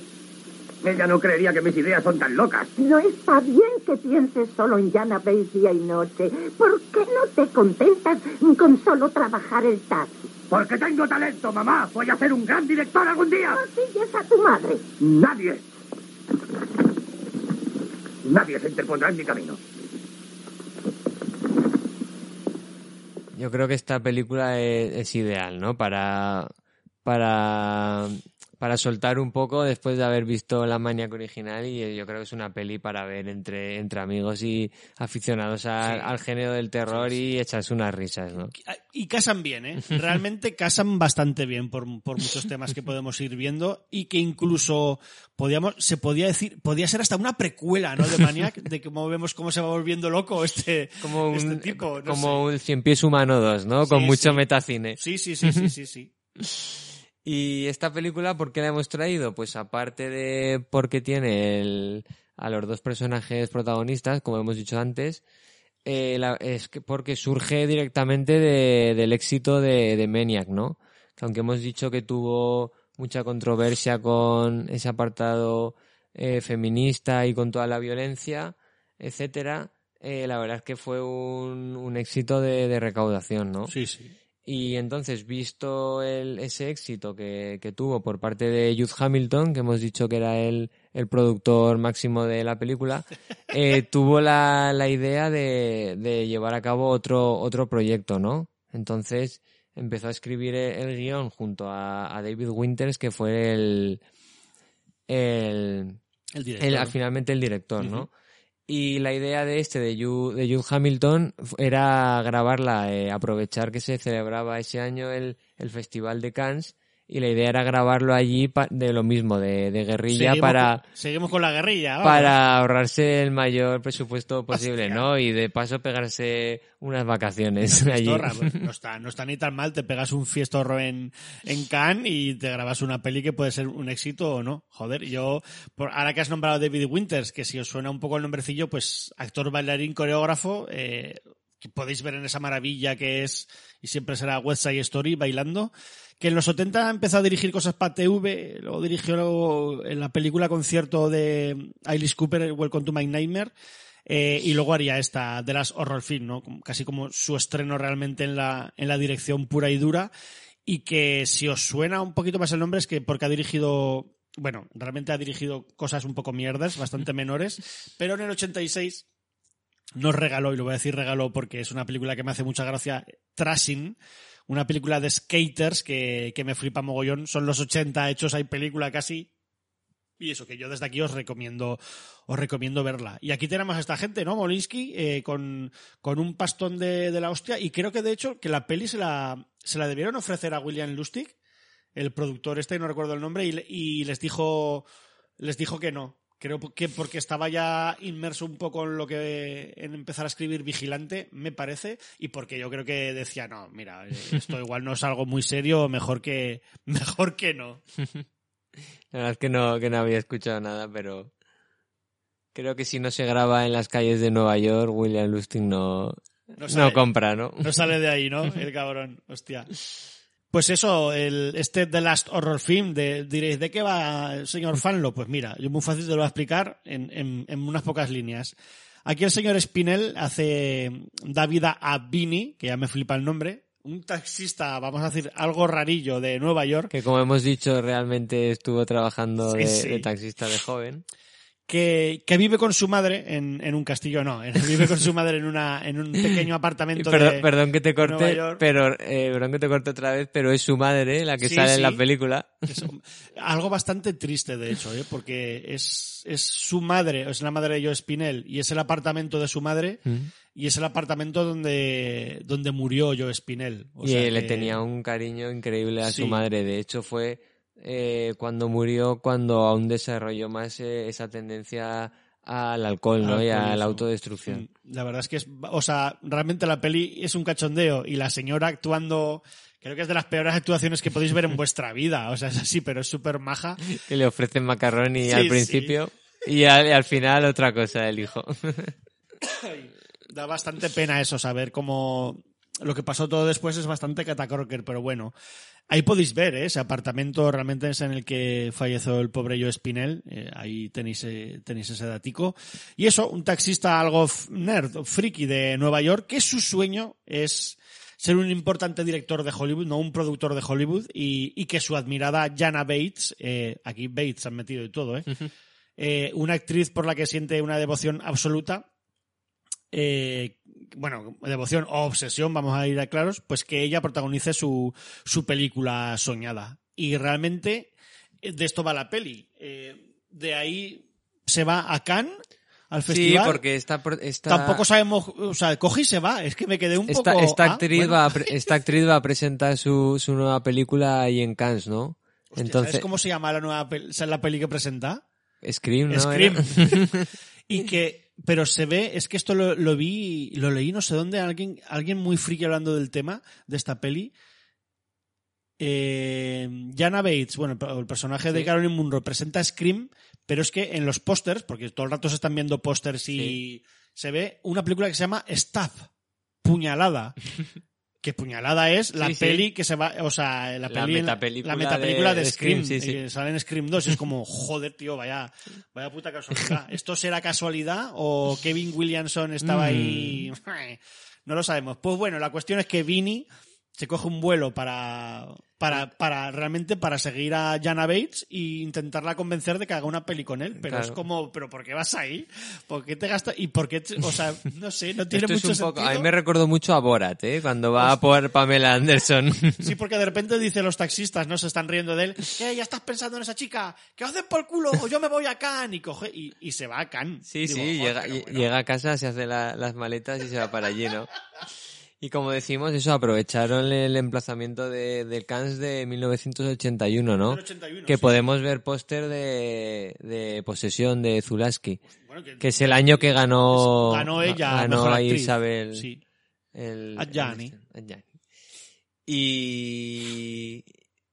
Ella no creería que mis ideas son tan locas. No está bien que pienses solo en Jana Bates día y noche. ¿Por qué no te contentas con solo trabajar el taxi? Porque tengo talento, mamá. Voy a ser un gran director algún día. ¿No sigues a tu madre? Nadie. Nadie se interpondrá en mi camino. Yo creo que esta película es, es ideal, ¿no? Para, para, para soltar un poco después de haber visto la Maniac original y yo creo que es una peli para ver entre, entre amigos y aficionados al, Sí. al género del terror y echarse unas risas, ¿no? Y casan bien, ¿eh? [LAUGHS] Realmente casan bastante bien por, por muchos temas que podemos ir viendo y que incluso podíamos, se podía decir, podía ser hasta una precuela, ¿no? De Maniac, de cómo vemos cómo se va volviendo loco este, Como un, este tipo. no como sé. un Cien Pies Humano 2, ¿no? Con Sí, mucho sí. metacine. Sí, sí, sí, sí, sí, sí. [LAUGHS] Y esta película, ¿por qué la hemos traído? Pues aparte de porque tiene el- a los dos personajes protagonistas, como hemos dicho antes, eh, es que porque surge directamente de- del éxito de, de Maniac, ¿no? Que aunque hemos dicho que tuvo mucha controversia con ese apartado eh, feminista y con toda la violencia, etcétera, eh, la verdad es que fue un, un éxito de, de recaudación, ¿no? Sí, sí. Y entonces, visto el, ese éxito que, que tuvo por parte de Jude Hamilton, que hemos dicho que era el, el productor máximo de la película, [LAUGHS] eh, tuvo la, la idea de, de llevar a cabo otro, otro proyecto, ¿no? Entonces empezó a escribir el, el guion junto a, a David Winters, que fue el, el, El director. el- finalmente el director, ¿no? Y la idea de este, de Jude, de Jude Hamilton, era grabarla, eh, aprovechar que se celebraba ese año el, el Festival de Cannes, y la idea era grabarlo allí de lo mismo, de, de guerrilla, Seguimos para, con- seguimos con la guerrilla. vamos. para ahorrarse el mayor presupuesto posible, Hostia. ¿no? Y de paso pegarse unas vacaciones allí. Fiestorra, pues, [LAUGHS] no está, no está ni tan mal, te pegas un fiestorro en, en Cannes y te grabas una peli que puede ser un éxito o no. Joder, yo, por, ahora que has nombrado David Winters, que si os suena un poco el nombrecillo, pues actor, bailarín, coreógrafo, eh, que podéis ver en esa maravilla que es, y siempre será West Side Story bailando, que en los 70 empezó a dirigir cosas para TV, luego dirigió en la película concierto de Alice Cooper, Welcome to My Nightmare, eh, y luego haría esta de las horror film, ¿no? Casi como su estreno realmente en la, en la dirección pura y dura. Y que si os suena un poquito más el nombre es que porque ha dirigido, bueno, realmente ha dirigido cosas un poco mierdas, bastante menores, pero en el 86 nos regaló, y lo voy a decir regaló porque es una película que me hace mucha gracia, Trashing, una película de skaters que, que me flipa mogollón. Son los 80 hechos, hay película casi. Y eso, que yo desde aquí os recomiendo, os recomiendo verla. Y aquí tenemos a esta gente, ¿no? Molinsky, eh, con, con un pastón de, de la hostia. Y creo que de hecho que la peli se la, se la debieron ofrecer a William Lustig, el productor este, no recuerdo el nombre, y, y les dijo, les dijo que no. Creo que porque estaba ya inmerso un poco en lo que en empezar a escribir vigilante, me parece, y porque yo creo que decía, no, mira, eh, [LAUGHS] esto igual no es algo muy serio, mejor que, mejor que no. [LAUGHS] La verdad es que no, que no había escuchado nada, pero creo que si no se graba en las calles de Nueva York, William Lustig no, No no, compra, ¿no? No sale de ahí, ¿no? [LAUGHS] El cabrón, hostia. Pues eso, el, este The Last Horror Film, de, diréis, ¿de qué va el señor Fanlo? Pues mira, yo muy fácil te lo voy a explicar en, en, en unas pocas líneas. Aquí el señor Spinell hace, da vida a Vinny, que ya me flipa el nombre, un taxista, vamos a decir, algo rarillo de Nueva York, Que como hemos dicho, realmente estuvo trabajando Sí, de, sí. de taxista de joven. Que, que vive con su madre en, en un castillo, no, [LAUGHS] vive con su madre en, una, en un pequeño apartamento Perdón, de... perdón que te corte, pero eh, perdón que te corte otra vez, pero es su madre la que Sí, sale en la película. Es algo bastante triste, de hecho, ¿eh? porque es, es su madre, es la madre de Joe Spinell, y es el apartamento de su madre, Mm. y es el apartamento donde, donde murió Joe Spinell. O y sea eh, le tenía un cariño increíble a Sí. su madre. De hecho, fue eh, cuando murió, cuando aún desarrolló más eh, esa tendencia al alcohol, ¿no? Al y a la autodestrucción. La verdad es que es, o sea, realmente la peli es un cachondeo y la señora actuando, creo que es de las peores actuaciones que podéis ver en vuestra vida. O sea, es así, pero es súper maja. Que le ofrecen macarroni Sí, al sí. principio y al, y al final otra cosa, el hijo. [COUGHS] Da bastante pena eso, saber cómo lo que pasó todo después es bastante catacroker, pero bueno. Ahí podéis ver, ¿eh? ese apartamento realmente es en el que falleció el pobre Joe Spinell. Eh, ahí tenéis, eh, tenéis ese datico. Y eso, un taxista algo nerd, friki de Nueva York, que su sueño es ser un importante director de Hollywood, no un productor de Hollywood, y, y que su admirada Jana Bates, eh, aquí Bates han metido de todo, ¿eh? Eh, una actriz por la que siente una devoción absoluta, eh, bueno, devoción o obsesión, vamos a ir a claros, pues que ella protagonice su, su película soñada. Y realmente eh, de esto va la peli. Eh, de ahí se va a Cannes, al Sí, festival. porque está, pro- está Tampoco sabemos, o sea, coge y se va. Es que me quedé un esta, poco. esta ah, actriz bueno. va a, esta actriz va a presentar su, su nueva película ahí en Cannes, ¿no? Hostia, Entonces, ¿Sabes cómo se llama la nueva peli, la peli que presenta? Scream, ¿no? Scream. [LAUGHS] Y que, pero se ve, es que esto lo, lo vi, lo leí no sé dónde, alguien, alguien muy friki hablando del tema de esta peli. Eh, Jana Bates, bueno, el- personaje de Sí. Carolyn Munro presenta Scream, pero es que en los pósters, porque todo el rato se están viendo pósters y Sí. se ve una película que se llama Stab, Puñalada. [LAUGHS] que Puñalada es la Sí, sí. peli que se va, o sea, la, La peli, metapelícula la metapelícula de, Scream, Scream, sí, sale en Scream 2 y es como, joder, tío, vaya, vaya puta casualidad. [LAUGHS] ¿Esto será casualidad o Kevin Williamson estaba ahí? [LAUGHS] No lo sabemos. Pues bueno, la cuestión es que Vinny se coge un vuelo para, para, para realmente para seguir a Jana Bates e intentarla convencer de que haga una peli con él. Pero Claro. es como, ¿pero por qué vas ahí? ¿Por qué te gastas? ¿Y por qué? te- o sea, no sé, no tiene Esto es mucho un poco, sentido. a mí me recordó mucho a Borat, ¿eh? Cuando va por Pamela Anderson. [LAUGHS] Sí, porque de repente dice los taxistas, ¿no? Se están riendo de él. ¿Qué? [LAUGHS] ¿Ya estás pensando en esa chica? ¿Que hacen por culo? O yo me voy a Cannes. Y coge, y, y se va a Cannes. Sí, Digo, sí, llega, bueno. llega a casa, se hace la- las maletas y se va para allí, ¿no? [LAUGHS] Y como decimos, eso, aprovecharon el emplazamiento de, de Cannes de 1981, ¿no? Del 81, que sí. podemos ver póster de, de Posesión de Zulaski, Bueno, que- que es el año que ganó, ganó ella ganó mejor actriz. Isabel Sí. el, Adjani. el- este, Adjani. Y,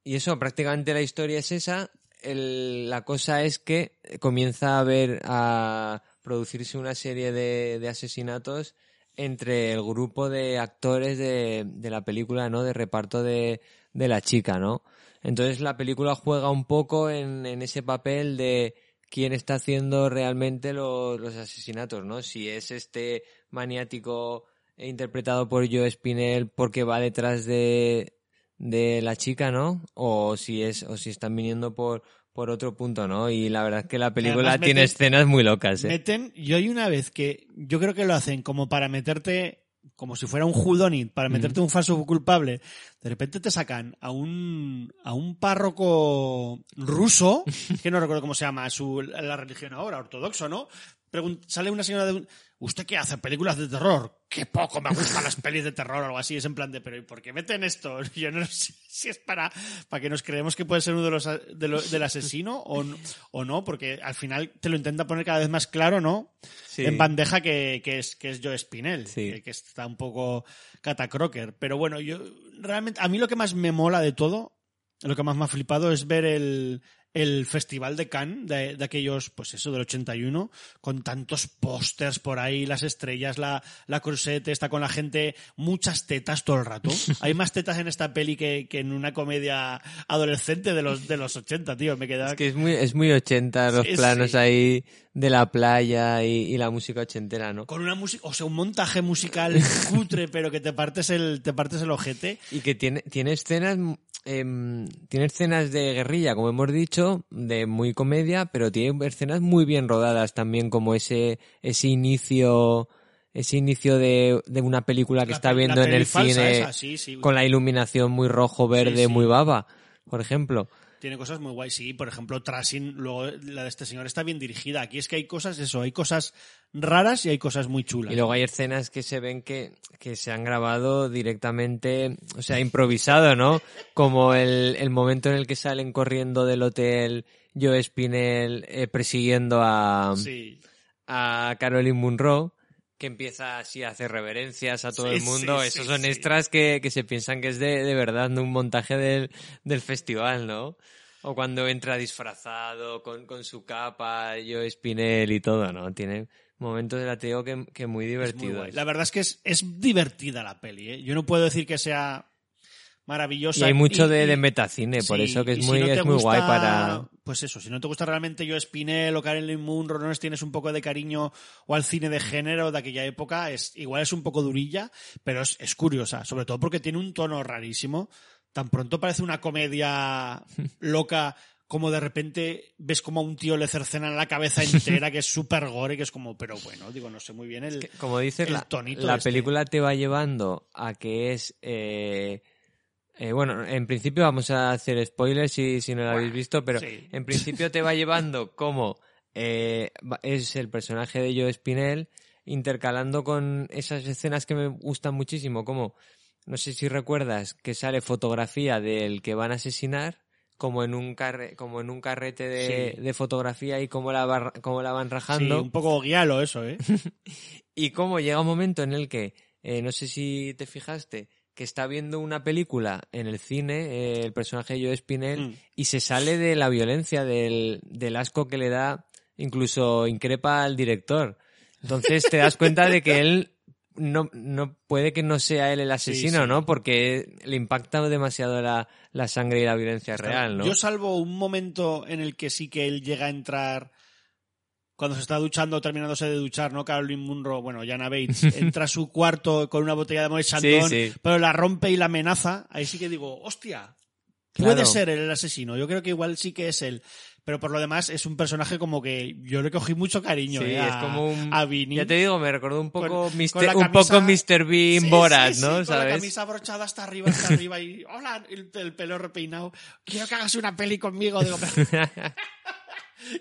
y eso, prácticamente la historia es esa. El- la cosa es que comienza a haber, a producirse una serie de, de asesinatos entre el grupo de actores de, de la película, ¿no? De reparto de, de la chica, ¿no? Entonces la película juega un poco en, en ese papel de quién está haciendo realmente lo- los asesinatos, ¿no? Si es este maniático interpretado por Joe Spinell porque va detrás de, de la chica, ¿no? O si es, o si están viniendo por, por otro punto, ¿no? Y la verdad es que la película además tiene meten- escenas muy locas, ¿eh? Meten, yo hay una vez que yo creo que lo hacen como para meterte, como si fuera un whodunit, para meterte un falso culpable. De repente te sacan a un, a un párroco ruso, [LAUGHS] que no recuerdo cómo se llama su, la religión ahora, ortodoxo, ¿no? Pregun- sale una señora de un, ¿usted qué hace? ¿Películas de terror? Qué poco me gustan las pelis de terror o algo así. Es en plan de, pero ¿y por qué meten esto? [LAUGHS] Yo no sé si es para, para que nos creemos que puede ser uno de los, a- de lo- del asesino o, o no, porque al final te lo intenta poner cada vez más claro, ¿no? Sí. En bandeja que, que es, que es Joe Spinell, Sí. que, que está un poco catacroker. Pero bueno, yo realmente, a mí lo que más me mola de todo, lo que más me ha flipado es ver el, el festival de Cannes, de, de aquellos, pues eso, del 81, con tantos pósters por ahí, las estrellas, la, la crusette, está con la gente, muchas tetas todo el rato. [LAUGHS] Hay más tetas en esta peli que, que en una comedia adolescente de los, de los 80, tío. Me queda... Es que es muy, es muy ochenta los Sí, planos sí. ahí de la playa y, y la música ochentera, ¿no? con una música, o sea, un montaje musical [LAUGHS] cutre, pero que te partes el, te partes el ojete. Y que tiene, tiene escenas, em, tiene escenas de guerrilla, como hemos dicho, de muy comedia, pero tiene escenas muy bien rodadas también, como ese, ese inicio, ese inicio de, de una película que La está viendo en el cine esa, sí, sí. con la iluminación muy rojo, verde, sí. muy baba, por ejemplo. Tiene cosas muy guays, sí. Por ejemplo, Trashing, luego la de este señor está bien dirigida. Aquí es que hay cosas, eso, hay cosas raras y hay cosas muy chulas. Y luego hay escenas que se ven que, que se han grabado directamente, o sea, improvisado, ¿no? Como el, el momento en el que salen corriendo del hotel Joe Spinell eh, persiguiendo a, Sí. a Caroline Munro, que empieza así a hacer reverencias a todo Sí, el mundo. sí, Esos sí, son extras que, que se piensan que es de, de verdad, un montaje del, del festival, ¿no? O cuando entra disfrazado con, con su capa, Joe Spinell y todo, ¿no? Tiene momentos de la que, que muy divertidos. La verdad es que es, es divertida la peli, ¿eh? Yo no puedo decir que sea maravillosa. Y hay mucho y- de, de metacine, por eso que es si muy, no es muy guay para... Pues eso, si no te gusta realmente Joe Spinell o Karen Munro, no les tienes un poco de cariño o al cine de género de aquella época, es igual es un poco durilla, pero es, es curiosa, sobre todo porque tiene un tono rarísimo. Tan pronto parece una comedia [LAUGHS] loca como de repente ves como a un tío le cercenan la cabeza [LAUGHS] entera, que es súper gore, que es como, pero bueno, digo, no sé muy bien el... que, como dices, el la, tonito la este. película te va llevando a que es... eh, eh, bueno, en principio vamos a hacer spoilers si, si no lo habéis visto, pero sí. en principio te va llevando [LAUGHS] como eh, es el personaje de Joe Spinell intercalando con esas escenas que me gustan muchísimo, como, no sé si recuerdas, que sale fotografía del que van a asesinar, como en un, carre, como en un carrete de, Sí. de fotografía y cómo la, va- cómo la van Sí, rajando. un poco guialo eso, ¿eh? [LAUGHS] Y cómo llega un momento en el que, eh, no sé si te fijaste, que está viendo una película en el cine, eh, el personaje de Joe Spinell, Mm. y se sale de la violencia, del, del asco que le da, incluso increpa al director. Entonces te das cuenta de que él no, no puede que no sea él el asesino, sí. ¿no? Porque le impacta demasiado la, la sangre y la violencia real, ¿no? Yo salvo un momento en el que sí que él llega a entrar cuando se está duchando, terminándose de duchar, ¿no? Caroline Munro, bueno, Jana Bates, [LAUGHS] entra a su cuarto con una botella de Moet Chandon, Sí, sí. pero la rompe y la amenaza. Ahí sí que digo, hostia, puede Claro. ser el asesino. Yo creo que igual sí que es él. Pero por lo demás es un personaje como que yo le cogí mucho cariño Sí, eh, a, es como un... a Vinny. Ya te digo, me recordó un poco, Con- Mr. con la un camisa- poco Mr. Bean Sí, Borat, sí, ¿no? Con la ¿Sabes? camisa abrochada hasta arriba, hasta arriba y hola, el, el pelo repeinado. Quiero que hagas una peli conmigo. Digo, pero [LAUGHS]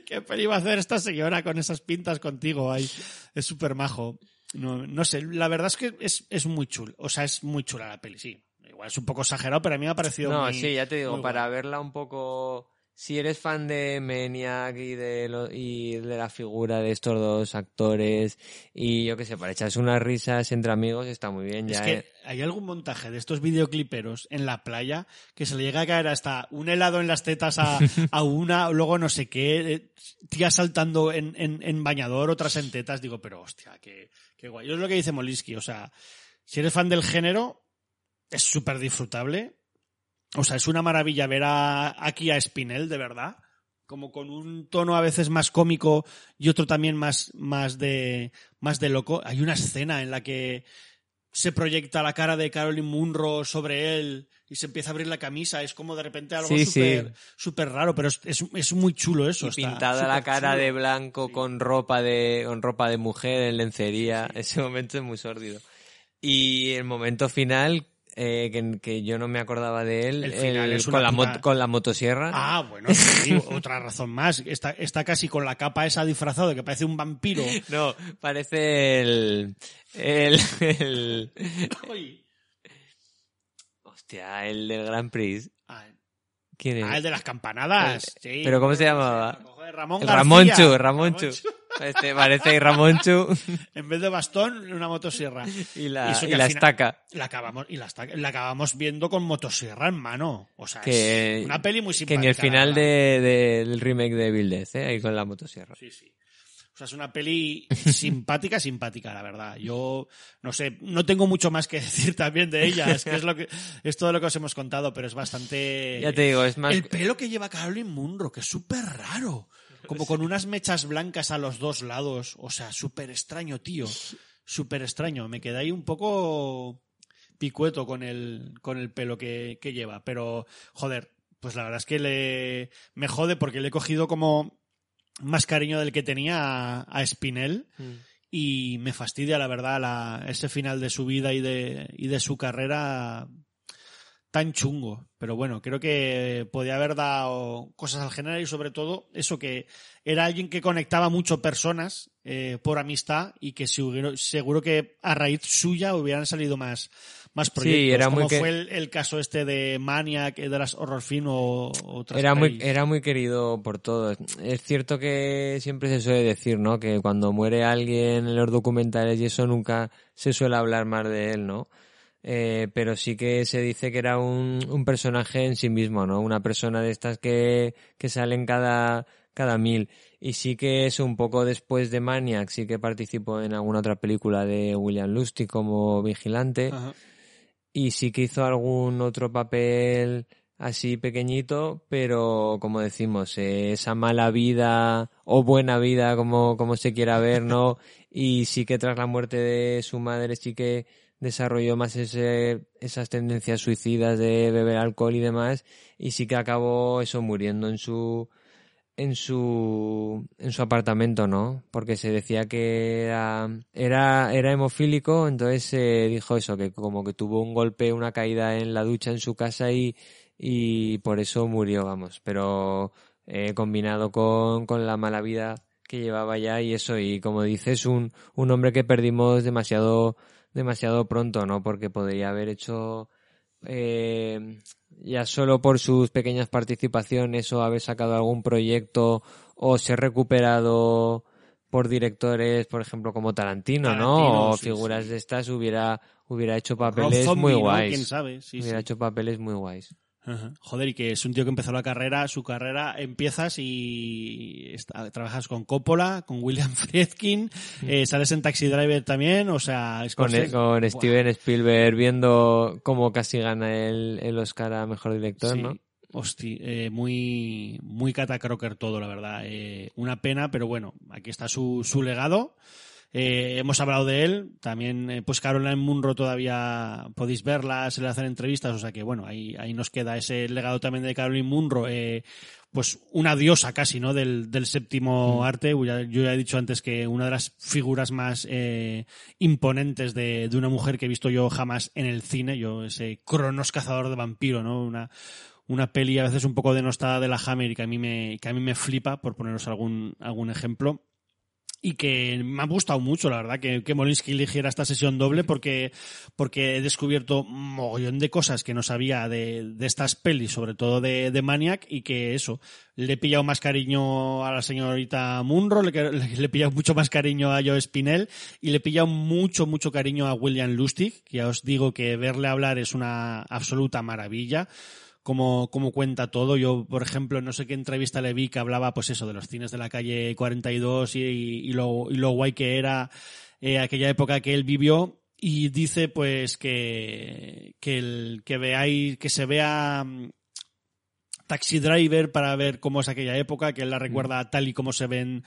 ¿qué peli va a hacer esta señora con esas pintas contigo? Ay, es súper majo. No, no sé, la verdad es que es, es muy chula. O sea, es muy chula la peli, sí. Igual es un poco exagerado, pero a mí me ha parecido No, muy- sí, ya te digo, para guay. verla un poco... Si eres fan de Maniac y de, lo- y de la figura de estos dos actores y yo qué sé, para echarse unas risas entre amigos está muy bien. Es Ya que eh. hay algún montaje de estos videocliperos en la playa que se le llega a caer hasta un helado en las tetas a, [LAUGHS] a una, luego no sé qué, eh, tía saltando en, en, en bañador, otras en tetas. Digo, pero hostia, qué, qué guay. Es lo que dice Molinsky, o sea, si eres fan del género, es súper disfrutable. O sea, es una maravilla ver a, aquí a Spinell, de verdad. Como con un tono a veces más cómico y otro también más, más de, más de loco. Hay una escena en la que se proyecta la cara de Caroline Munro sobre él y se empieza a abrir la camisa. Es como de repente algo súper sí. raro, pero es, es, es muy chulo eso. Y está pintada la cara chulo. de blanco Sí. con ropa de con ropa de mujer en lencería. Ese momento es muy sórdido. Y el momento final, eh, que, que yo no me acordaba de él, El final el- es una con, la mot- con la motosierra. Ah, bueno, sí, [LAUGHS] otra razón más. Está, está casi con la capa esa disfrazado que parece un vampiro. [LAUGHS] No, parece el, el, el-. [LAUGHS] Hostia, el del Grand Prix. Ah, ¿Quién es? ah, el de las campanadas. sí. ¿Pero cómo se llamaba? Ramón El García. Ramonchu, Ramonchu. Ramonchu. Este parece Ramonchu En vez de bastón, una motosierra. y la, y que la estaca. La acabamos, y la, esta- la acabamos viendo con motosierra en mano. O sea, Que, es una peli muy que simpática. ni el la final verdad. de, de- del remake de Bill Death, ¿eh? ahí con la motosierra. Sí, sí. O sea, es una peli [LAUGHS] simpática, simpática, la verdad. Yo, no sé, no tengo mucho más que [LAUGHS] decir también de ella. Es que es lo que, es todo lo que os hemos contado, pero es bastante... Ya te digo, es más... El pelo que lleva Caroline Munro, que es súper raro. Como con unas mechas blancas a los dos lados. O sea, súper extraño, tío. Súper extraño. Me quedé ahí un poco picueto con el, con el pelo que, que lleva. Pero, joder, pues la verdad es que le, me jode porque le he cogido como más cariño del que tenía a, a Spinell Mm. y me fastidia, la verdad, la, ese final de su vida y de, y de su carrera tan chungo. Pero bueno, creo que podía haber dado cosas al género y sobre todo eso que era alguien que conectaba mucho personas eh, por amistad y que seguro, seguro que a raíz suya hubieran salido más, más proyectos. era como fue el, el caso este de Maniac, de las Horror Film o otras Era muy, era muy querido por todos. Es cierto que siempre se suele decir, ¿no? Que cuando muere alguien en los documentales y eso nunca se suele hablar más de él, ¿no? Eh, pero sí que se dice que era un, un personaje en sí mismo, ¿no? Una persona de estas que, que salen cada, cada mil. Y sí que es un poco después de Maniac, sí que participó en alguna otra película de William Lustig como vigilante Ajá. y sí que hizo algún otro papel así pequeñito, pero como decimos, eh, esa mala vida o buena vida, como, como se quiera ver, ¿no? [LAUGHS] Y sí que tras la muerte de su madre sí que desarrolló más ese, esas tendencias suicidas de beber alcohol y demás, y sí que acabó eso muriendo en su, en su en su apartamento, ¿no? Porque se decía que era era, era hemofílico, entonces se dijo eso, que como que tuvo un golpe, una caída en la ducha en su casa y, y por eso murió, vamos. Pero eh, combinado con, con la mala vida que llevaba ya y eso, y como dices, un, un hombre que perdimos demasiado, demasiado pronto, ¿no? Porque podría haber hecho eh, ya solo por sus pequeñas participaciones o haber sacado algún proyecto o ser recuperado por directores, por ejemplo, como Tarantino, Tarantino, ¿no? O sí, figuras sí. de estas hubiera hubiera hecho Rob papeles Zombie, muy ¿no? guays. ¿Quién sabe? Sí, hubiera sí. hecho papeles muy guays. Ajá. Joder, y que es un tío que empezó la carrera, su carrera, empiezas y está- trabajas con Coppola, con William [LAUGHS] Friedkin, eh, sales en Taxi Driver también, o sea, es Con, e, con Steven Spielberg viendo cómo casi gana el, el Oscar a Mejor Director, Sí. ¿no? Hosti, eh, muy, muy catacroker todo, la verdad. Eh, una pena, pero bueno, aquí está su, su legado. Eh, hemos hablado de él. También, eh, pues Caroline Munro todavía podéis verla, se le hacen entrevistas. O sea que, bueno, ahí, ahí nos queda ese legado también de Caroline Munro. Eh, pues una diosa casi, ¿no? Del, del séptimo arte. Yo ya, yo ya he dicho antes que una de las figuras más eh, imponentes de, de una mujer que he visto yo jamás en el cine. Yo, ese Cronos cazador de vampiro, ¿no? Una, una peli a veces un poco denostada de la Hammer y que a mí me, que a mí me flipa, por poneros algún, algún ejemplo. Y que me ha gustado mucho, la verdad, que, que Molinsky eligiera esta sesión doble porque, porque he descubierto un mogollón de cosas que no sabía de, de estas pelis, sobre todo de, de Maniac, y que eso, le he pillado más cariño a la señorita Munro, le, le, le he pillado mucho más cariño a Joe Spinell y le he pillado mucho, mucho cariño a William Lustig, que ya os digo que verle hablar es una absoluta maravilla cómo, cómo cuenta todo. Yo, por ejemplo, no sé qué entrevista le vi que hablaba, pues eso, de los cines de la calle 42 y, y lo, y lo guay que era eh, aquella época que él vivió. Y dice, pues, que, que, el, que veáis, que se vea mm, Taxi Driver para ver cómo es aquella época, que él la recuerda tal y como se ven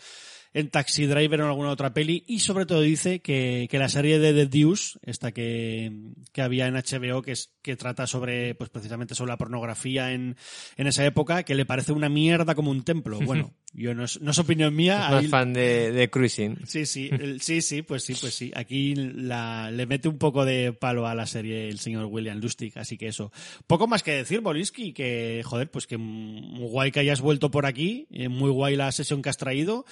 en Taxi Driver o en alguna otra peli y sobre todo dice que, que la serie de The Deuce, esta que, que había en HBO, que, es, que trata sobre, pues precisamente sobre la pornografía en, en esa época, que le parece una mierda como un templo. [LAUGHS] Bueno, yo no es, no es opinión mía. Es más fan de, de Cruising. [LAUGHS] Sí, sí, el- sí, sí, pues sí, pues sí. Aquí la, le mete un poco de palo a la serie el señor William Lustig, así que eso. Poco más que decir, Bolinsky, que joder, pues que muy guay que hayas vuelto por aquí, eh, muy guay la sesión que has traído.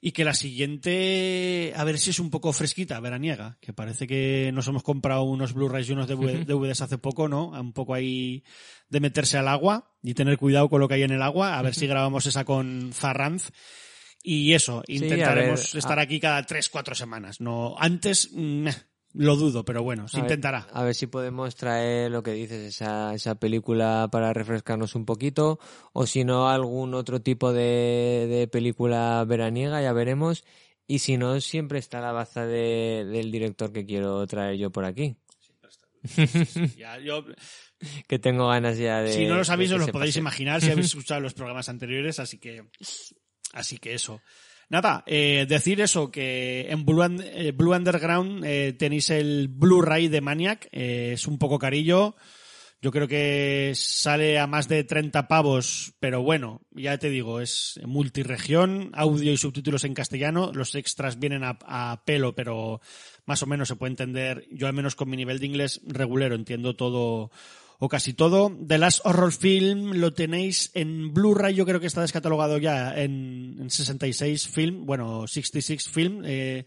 Y que la siguiente, a ver si es un poco fresquita, veraniega, que parece que nos hemos comprado unos Blu-rays y unos DVD DVDs hace poco, ¿no? Un poco ahí de meterse al agua y tener cuidado con lo que hay en el agua, a ver si grabamos esa con Zarranz. Y eso, intentaremos ver, estar aquí cada tres, cuatro semanas. No, antes, mm, lo dudo, pero bueno, se A ver- intentará. A ver si podemos traer lo que dices, esa, esa película para refrescarnos un poquito, o si no, algún otro tipo de, de película veraniega, ya veremos. Y si no, siempre está la baza de- del director que quiero traer yo por aquí. [LAUGHS] Ya, yo- Que tengo ganas ya de. si no lo sabéis, os lo podéis pase. imaginar si habéis [LAUGHS] escuchado los programas anteriores, así que, así que eso. Nada, eh, decir eso, que en Blue, eh, Blue Underground eh, tenéis el Blu-ray de Maniac, eh, es un poco carillo. Yo creo que sale a más de 30 pavos, pero bueno, ya te digo, es multiregión, audio y subtítulos en castellano. Los extras vienen a, a pelo, pero más o menos se puede entender. Yo al menos con mi nivel de inglés regulero entiendo todo o casi todo. The Last Horror Film lo tenéis en Blu-ray, yo creo que está descatalogado ya en, en 66 Film, bueno, 66 Film. Eh,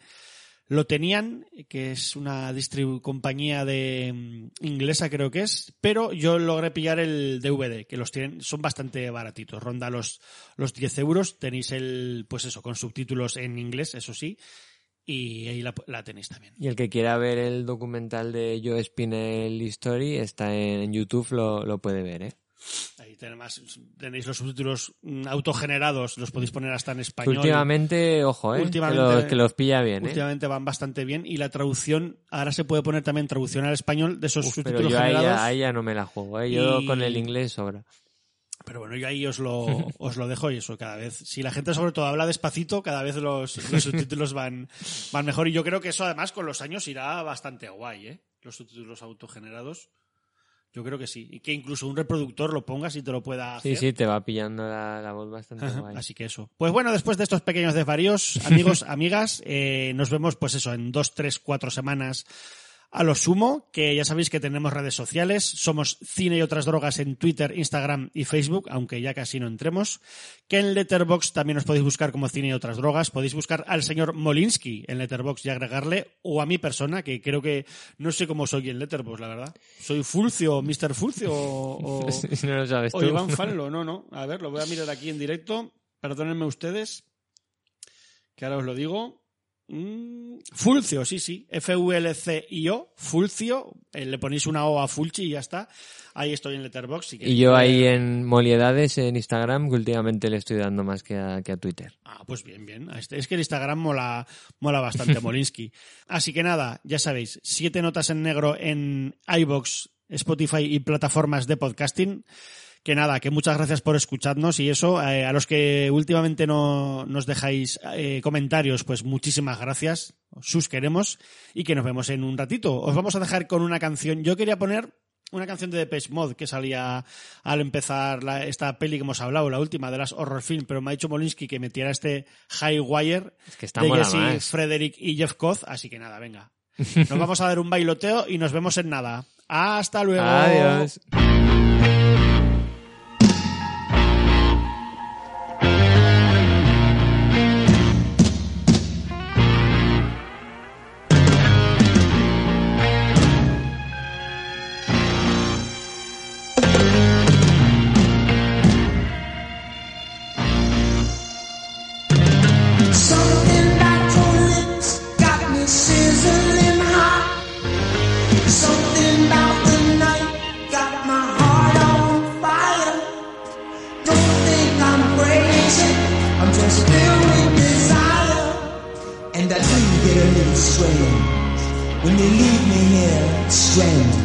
lo tenían, que es una compañía de mm, inglesa creo que es, pero yo logré pillar el DVD, que los tienen, son bastante baratitos, ronda los, los 10 euros, tenéis el, pues eso, con subtítulos en inglés, eso sí, y ahí la, la tenéis también. Y el que quiera ver el documental de Joe Spinell History está en YouTube, lo, lo puede ver, ¿eh? Ahí tenéis, tenéis los subtítulos mm, autogenerados, los podéis poner hasta en español. últimamente, ojo, ¿eh? Últimamente- que, los, que los pilla bien, ¿eh? Últimamente van bastante bien y la traducción, ahora se puede poner también traducción al español de esos Uf, pero subtítulos yo generados. ahí ya no me la juego, ¿eh? Yo Y- con el inglés sobra. Pero bueno, yo ahí os lo, [LAUGHS] os lo dejo y eso cada vez. Si la gente sobre todo habla despacito, cada vez los, los subtítulos van, van mejor. Y yo creo que eso además con los años irá bastante guay, ¿eh? Los subtítulos autogenerados. Yo creo que sí. Y que incluso un reproductor lo pongas y te lo pueda Sí, sí, te va pillando la, la voz bastante Ajá, guay. Así que eso. Pues bueno, después de estos pequeños desvaríos, amigos, [LAUGHS] amigas, eh, nos vemos pues eso, en dos, tres, cuatro semanas a lo sumo, que ya sabéis que tenemos redes sociales, somos Cine y otras drogas en Twitter, Instagram y Facebook, aunque ya casi no entremos, que en Letterbox también os podéis buscar como Cine y otras drogas, podéis buscar al señor Molinsky en Letterbox y agregarle, o a mi persona, que creo que no sé cómo soy en Letterbox, la verdad. Soy Fulcio, Mr. Fulcio o... o- [LAUGHS] Si no lo sabes o tú. Iván [LAUGHS] Fanlo, no, no. A ver, lo voy a mirar aquí en directo. Perdónenme ustedes, que ahora os lo digo. Mm, Fulcio, sí, sí. F-U-L-C-I-O, Fulcio. Eh, le ponéis una O a Fulci y ya está. Ahí estoy en Letterboxd. si Y yo ahí en Moliedades, en Instagram, que últimamente le estoy dando más que a, que a Twitter. Ah, pues bien, bien. Este- Es que el Instagram mola, mola bastante, [LAUGHS] Molinsky. Así que nada, ya sabéis, siete notas en negro en iBox, Spotify y plataformas de podcasting. Que nada, que muchas gracias por escucharnos y eso. eh, a los que últimamente no nos dejáis eh, comentarios, pues muchísimas gracias. Sus queremos y que nos vemos en un ratito. Os vamos a dejar con una canción. Yo quería poner una canción de Depeche Mode que salía al empezar la- esta peli que hemos hablado, la última de las horror film, pero me ha dicho Molinsky que metiera este High Wire Es que está de Jesse. Frederick y Jeff Koz, así que nada, venga. [LAUGHS] Nos vamos a dar un bailoteo y nos vemos en nada. Hasta luego. Adiós. friend.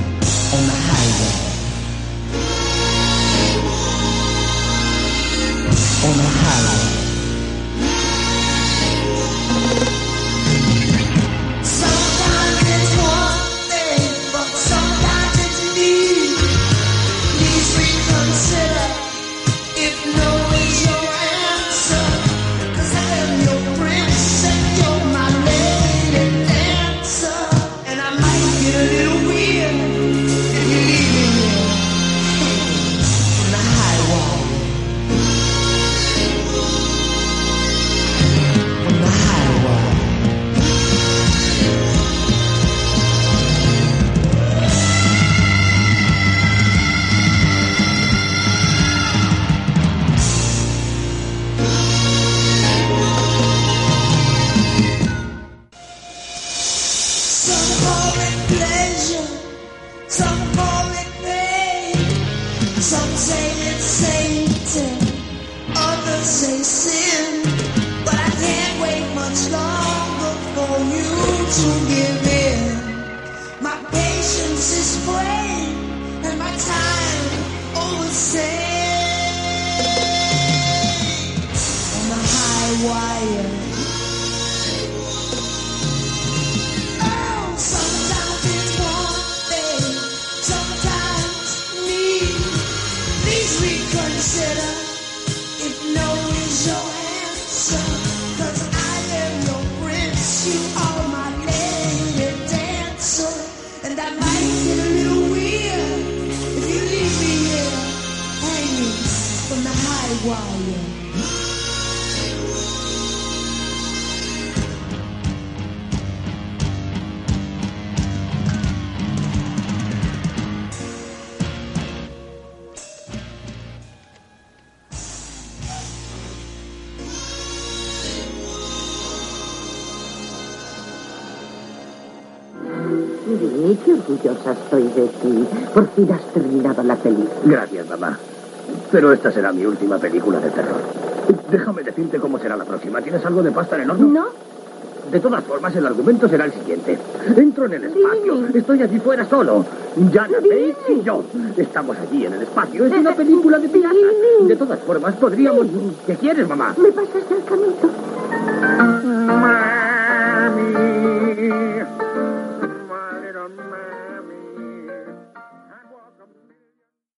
La película. Gracias, mamá. Pero esta será mi última película de terror. Déjame decirte cómo será la próxima. ¿Tienes algo de pasta en el horno? ¿No? De todas formas, el argumento será el siguiente. Entro en el espacio. Estoy allí fuera solo. Jana Bates y yo. Estamos allí en el espacio. Es una película de piratas. De todas formas, podríamos... ¿Qué quieres, mamá? ¿Me pasas el camino?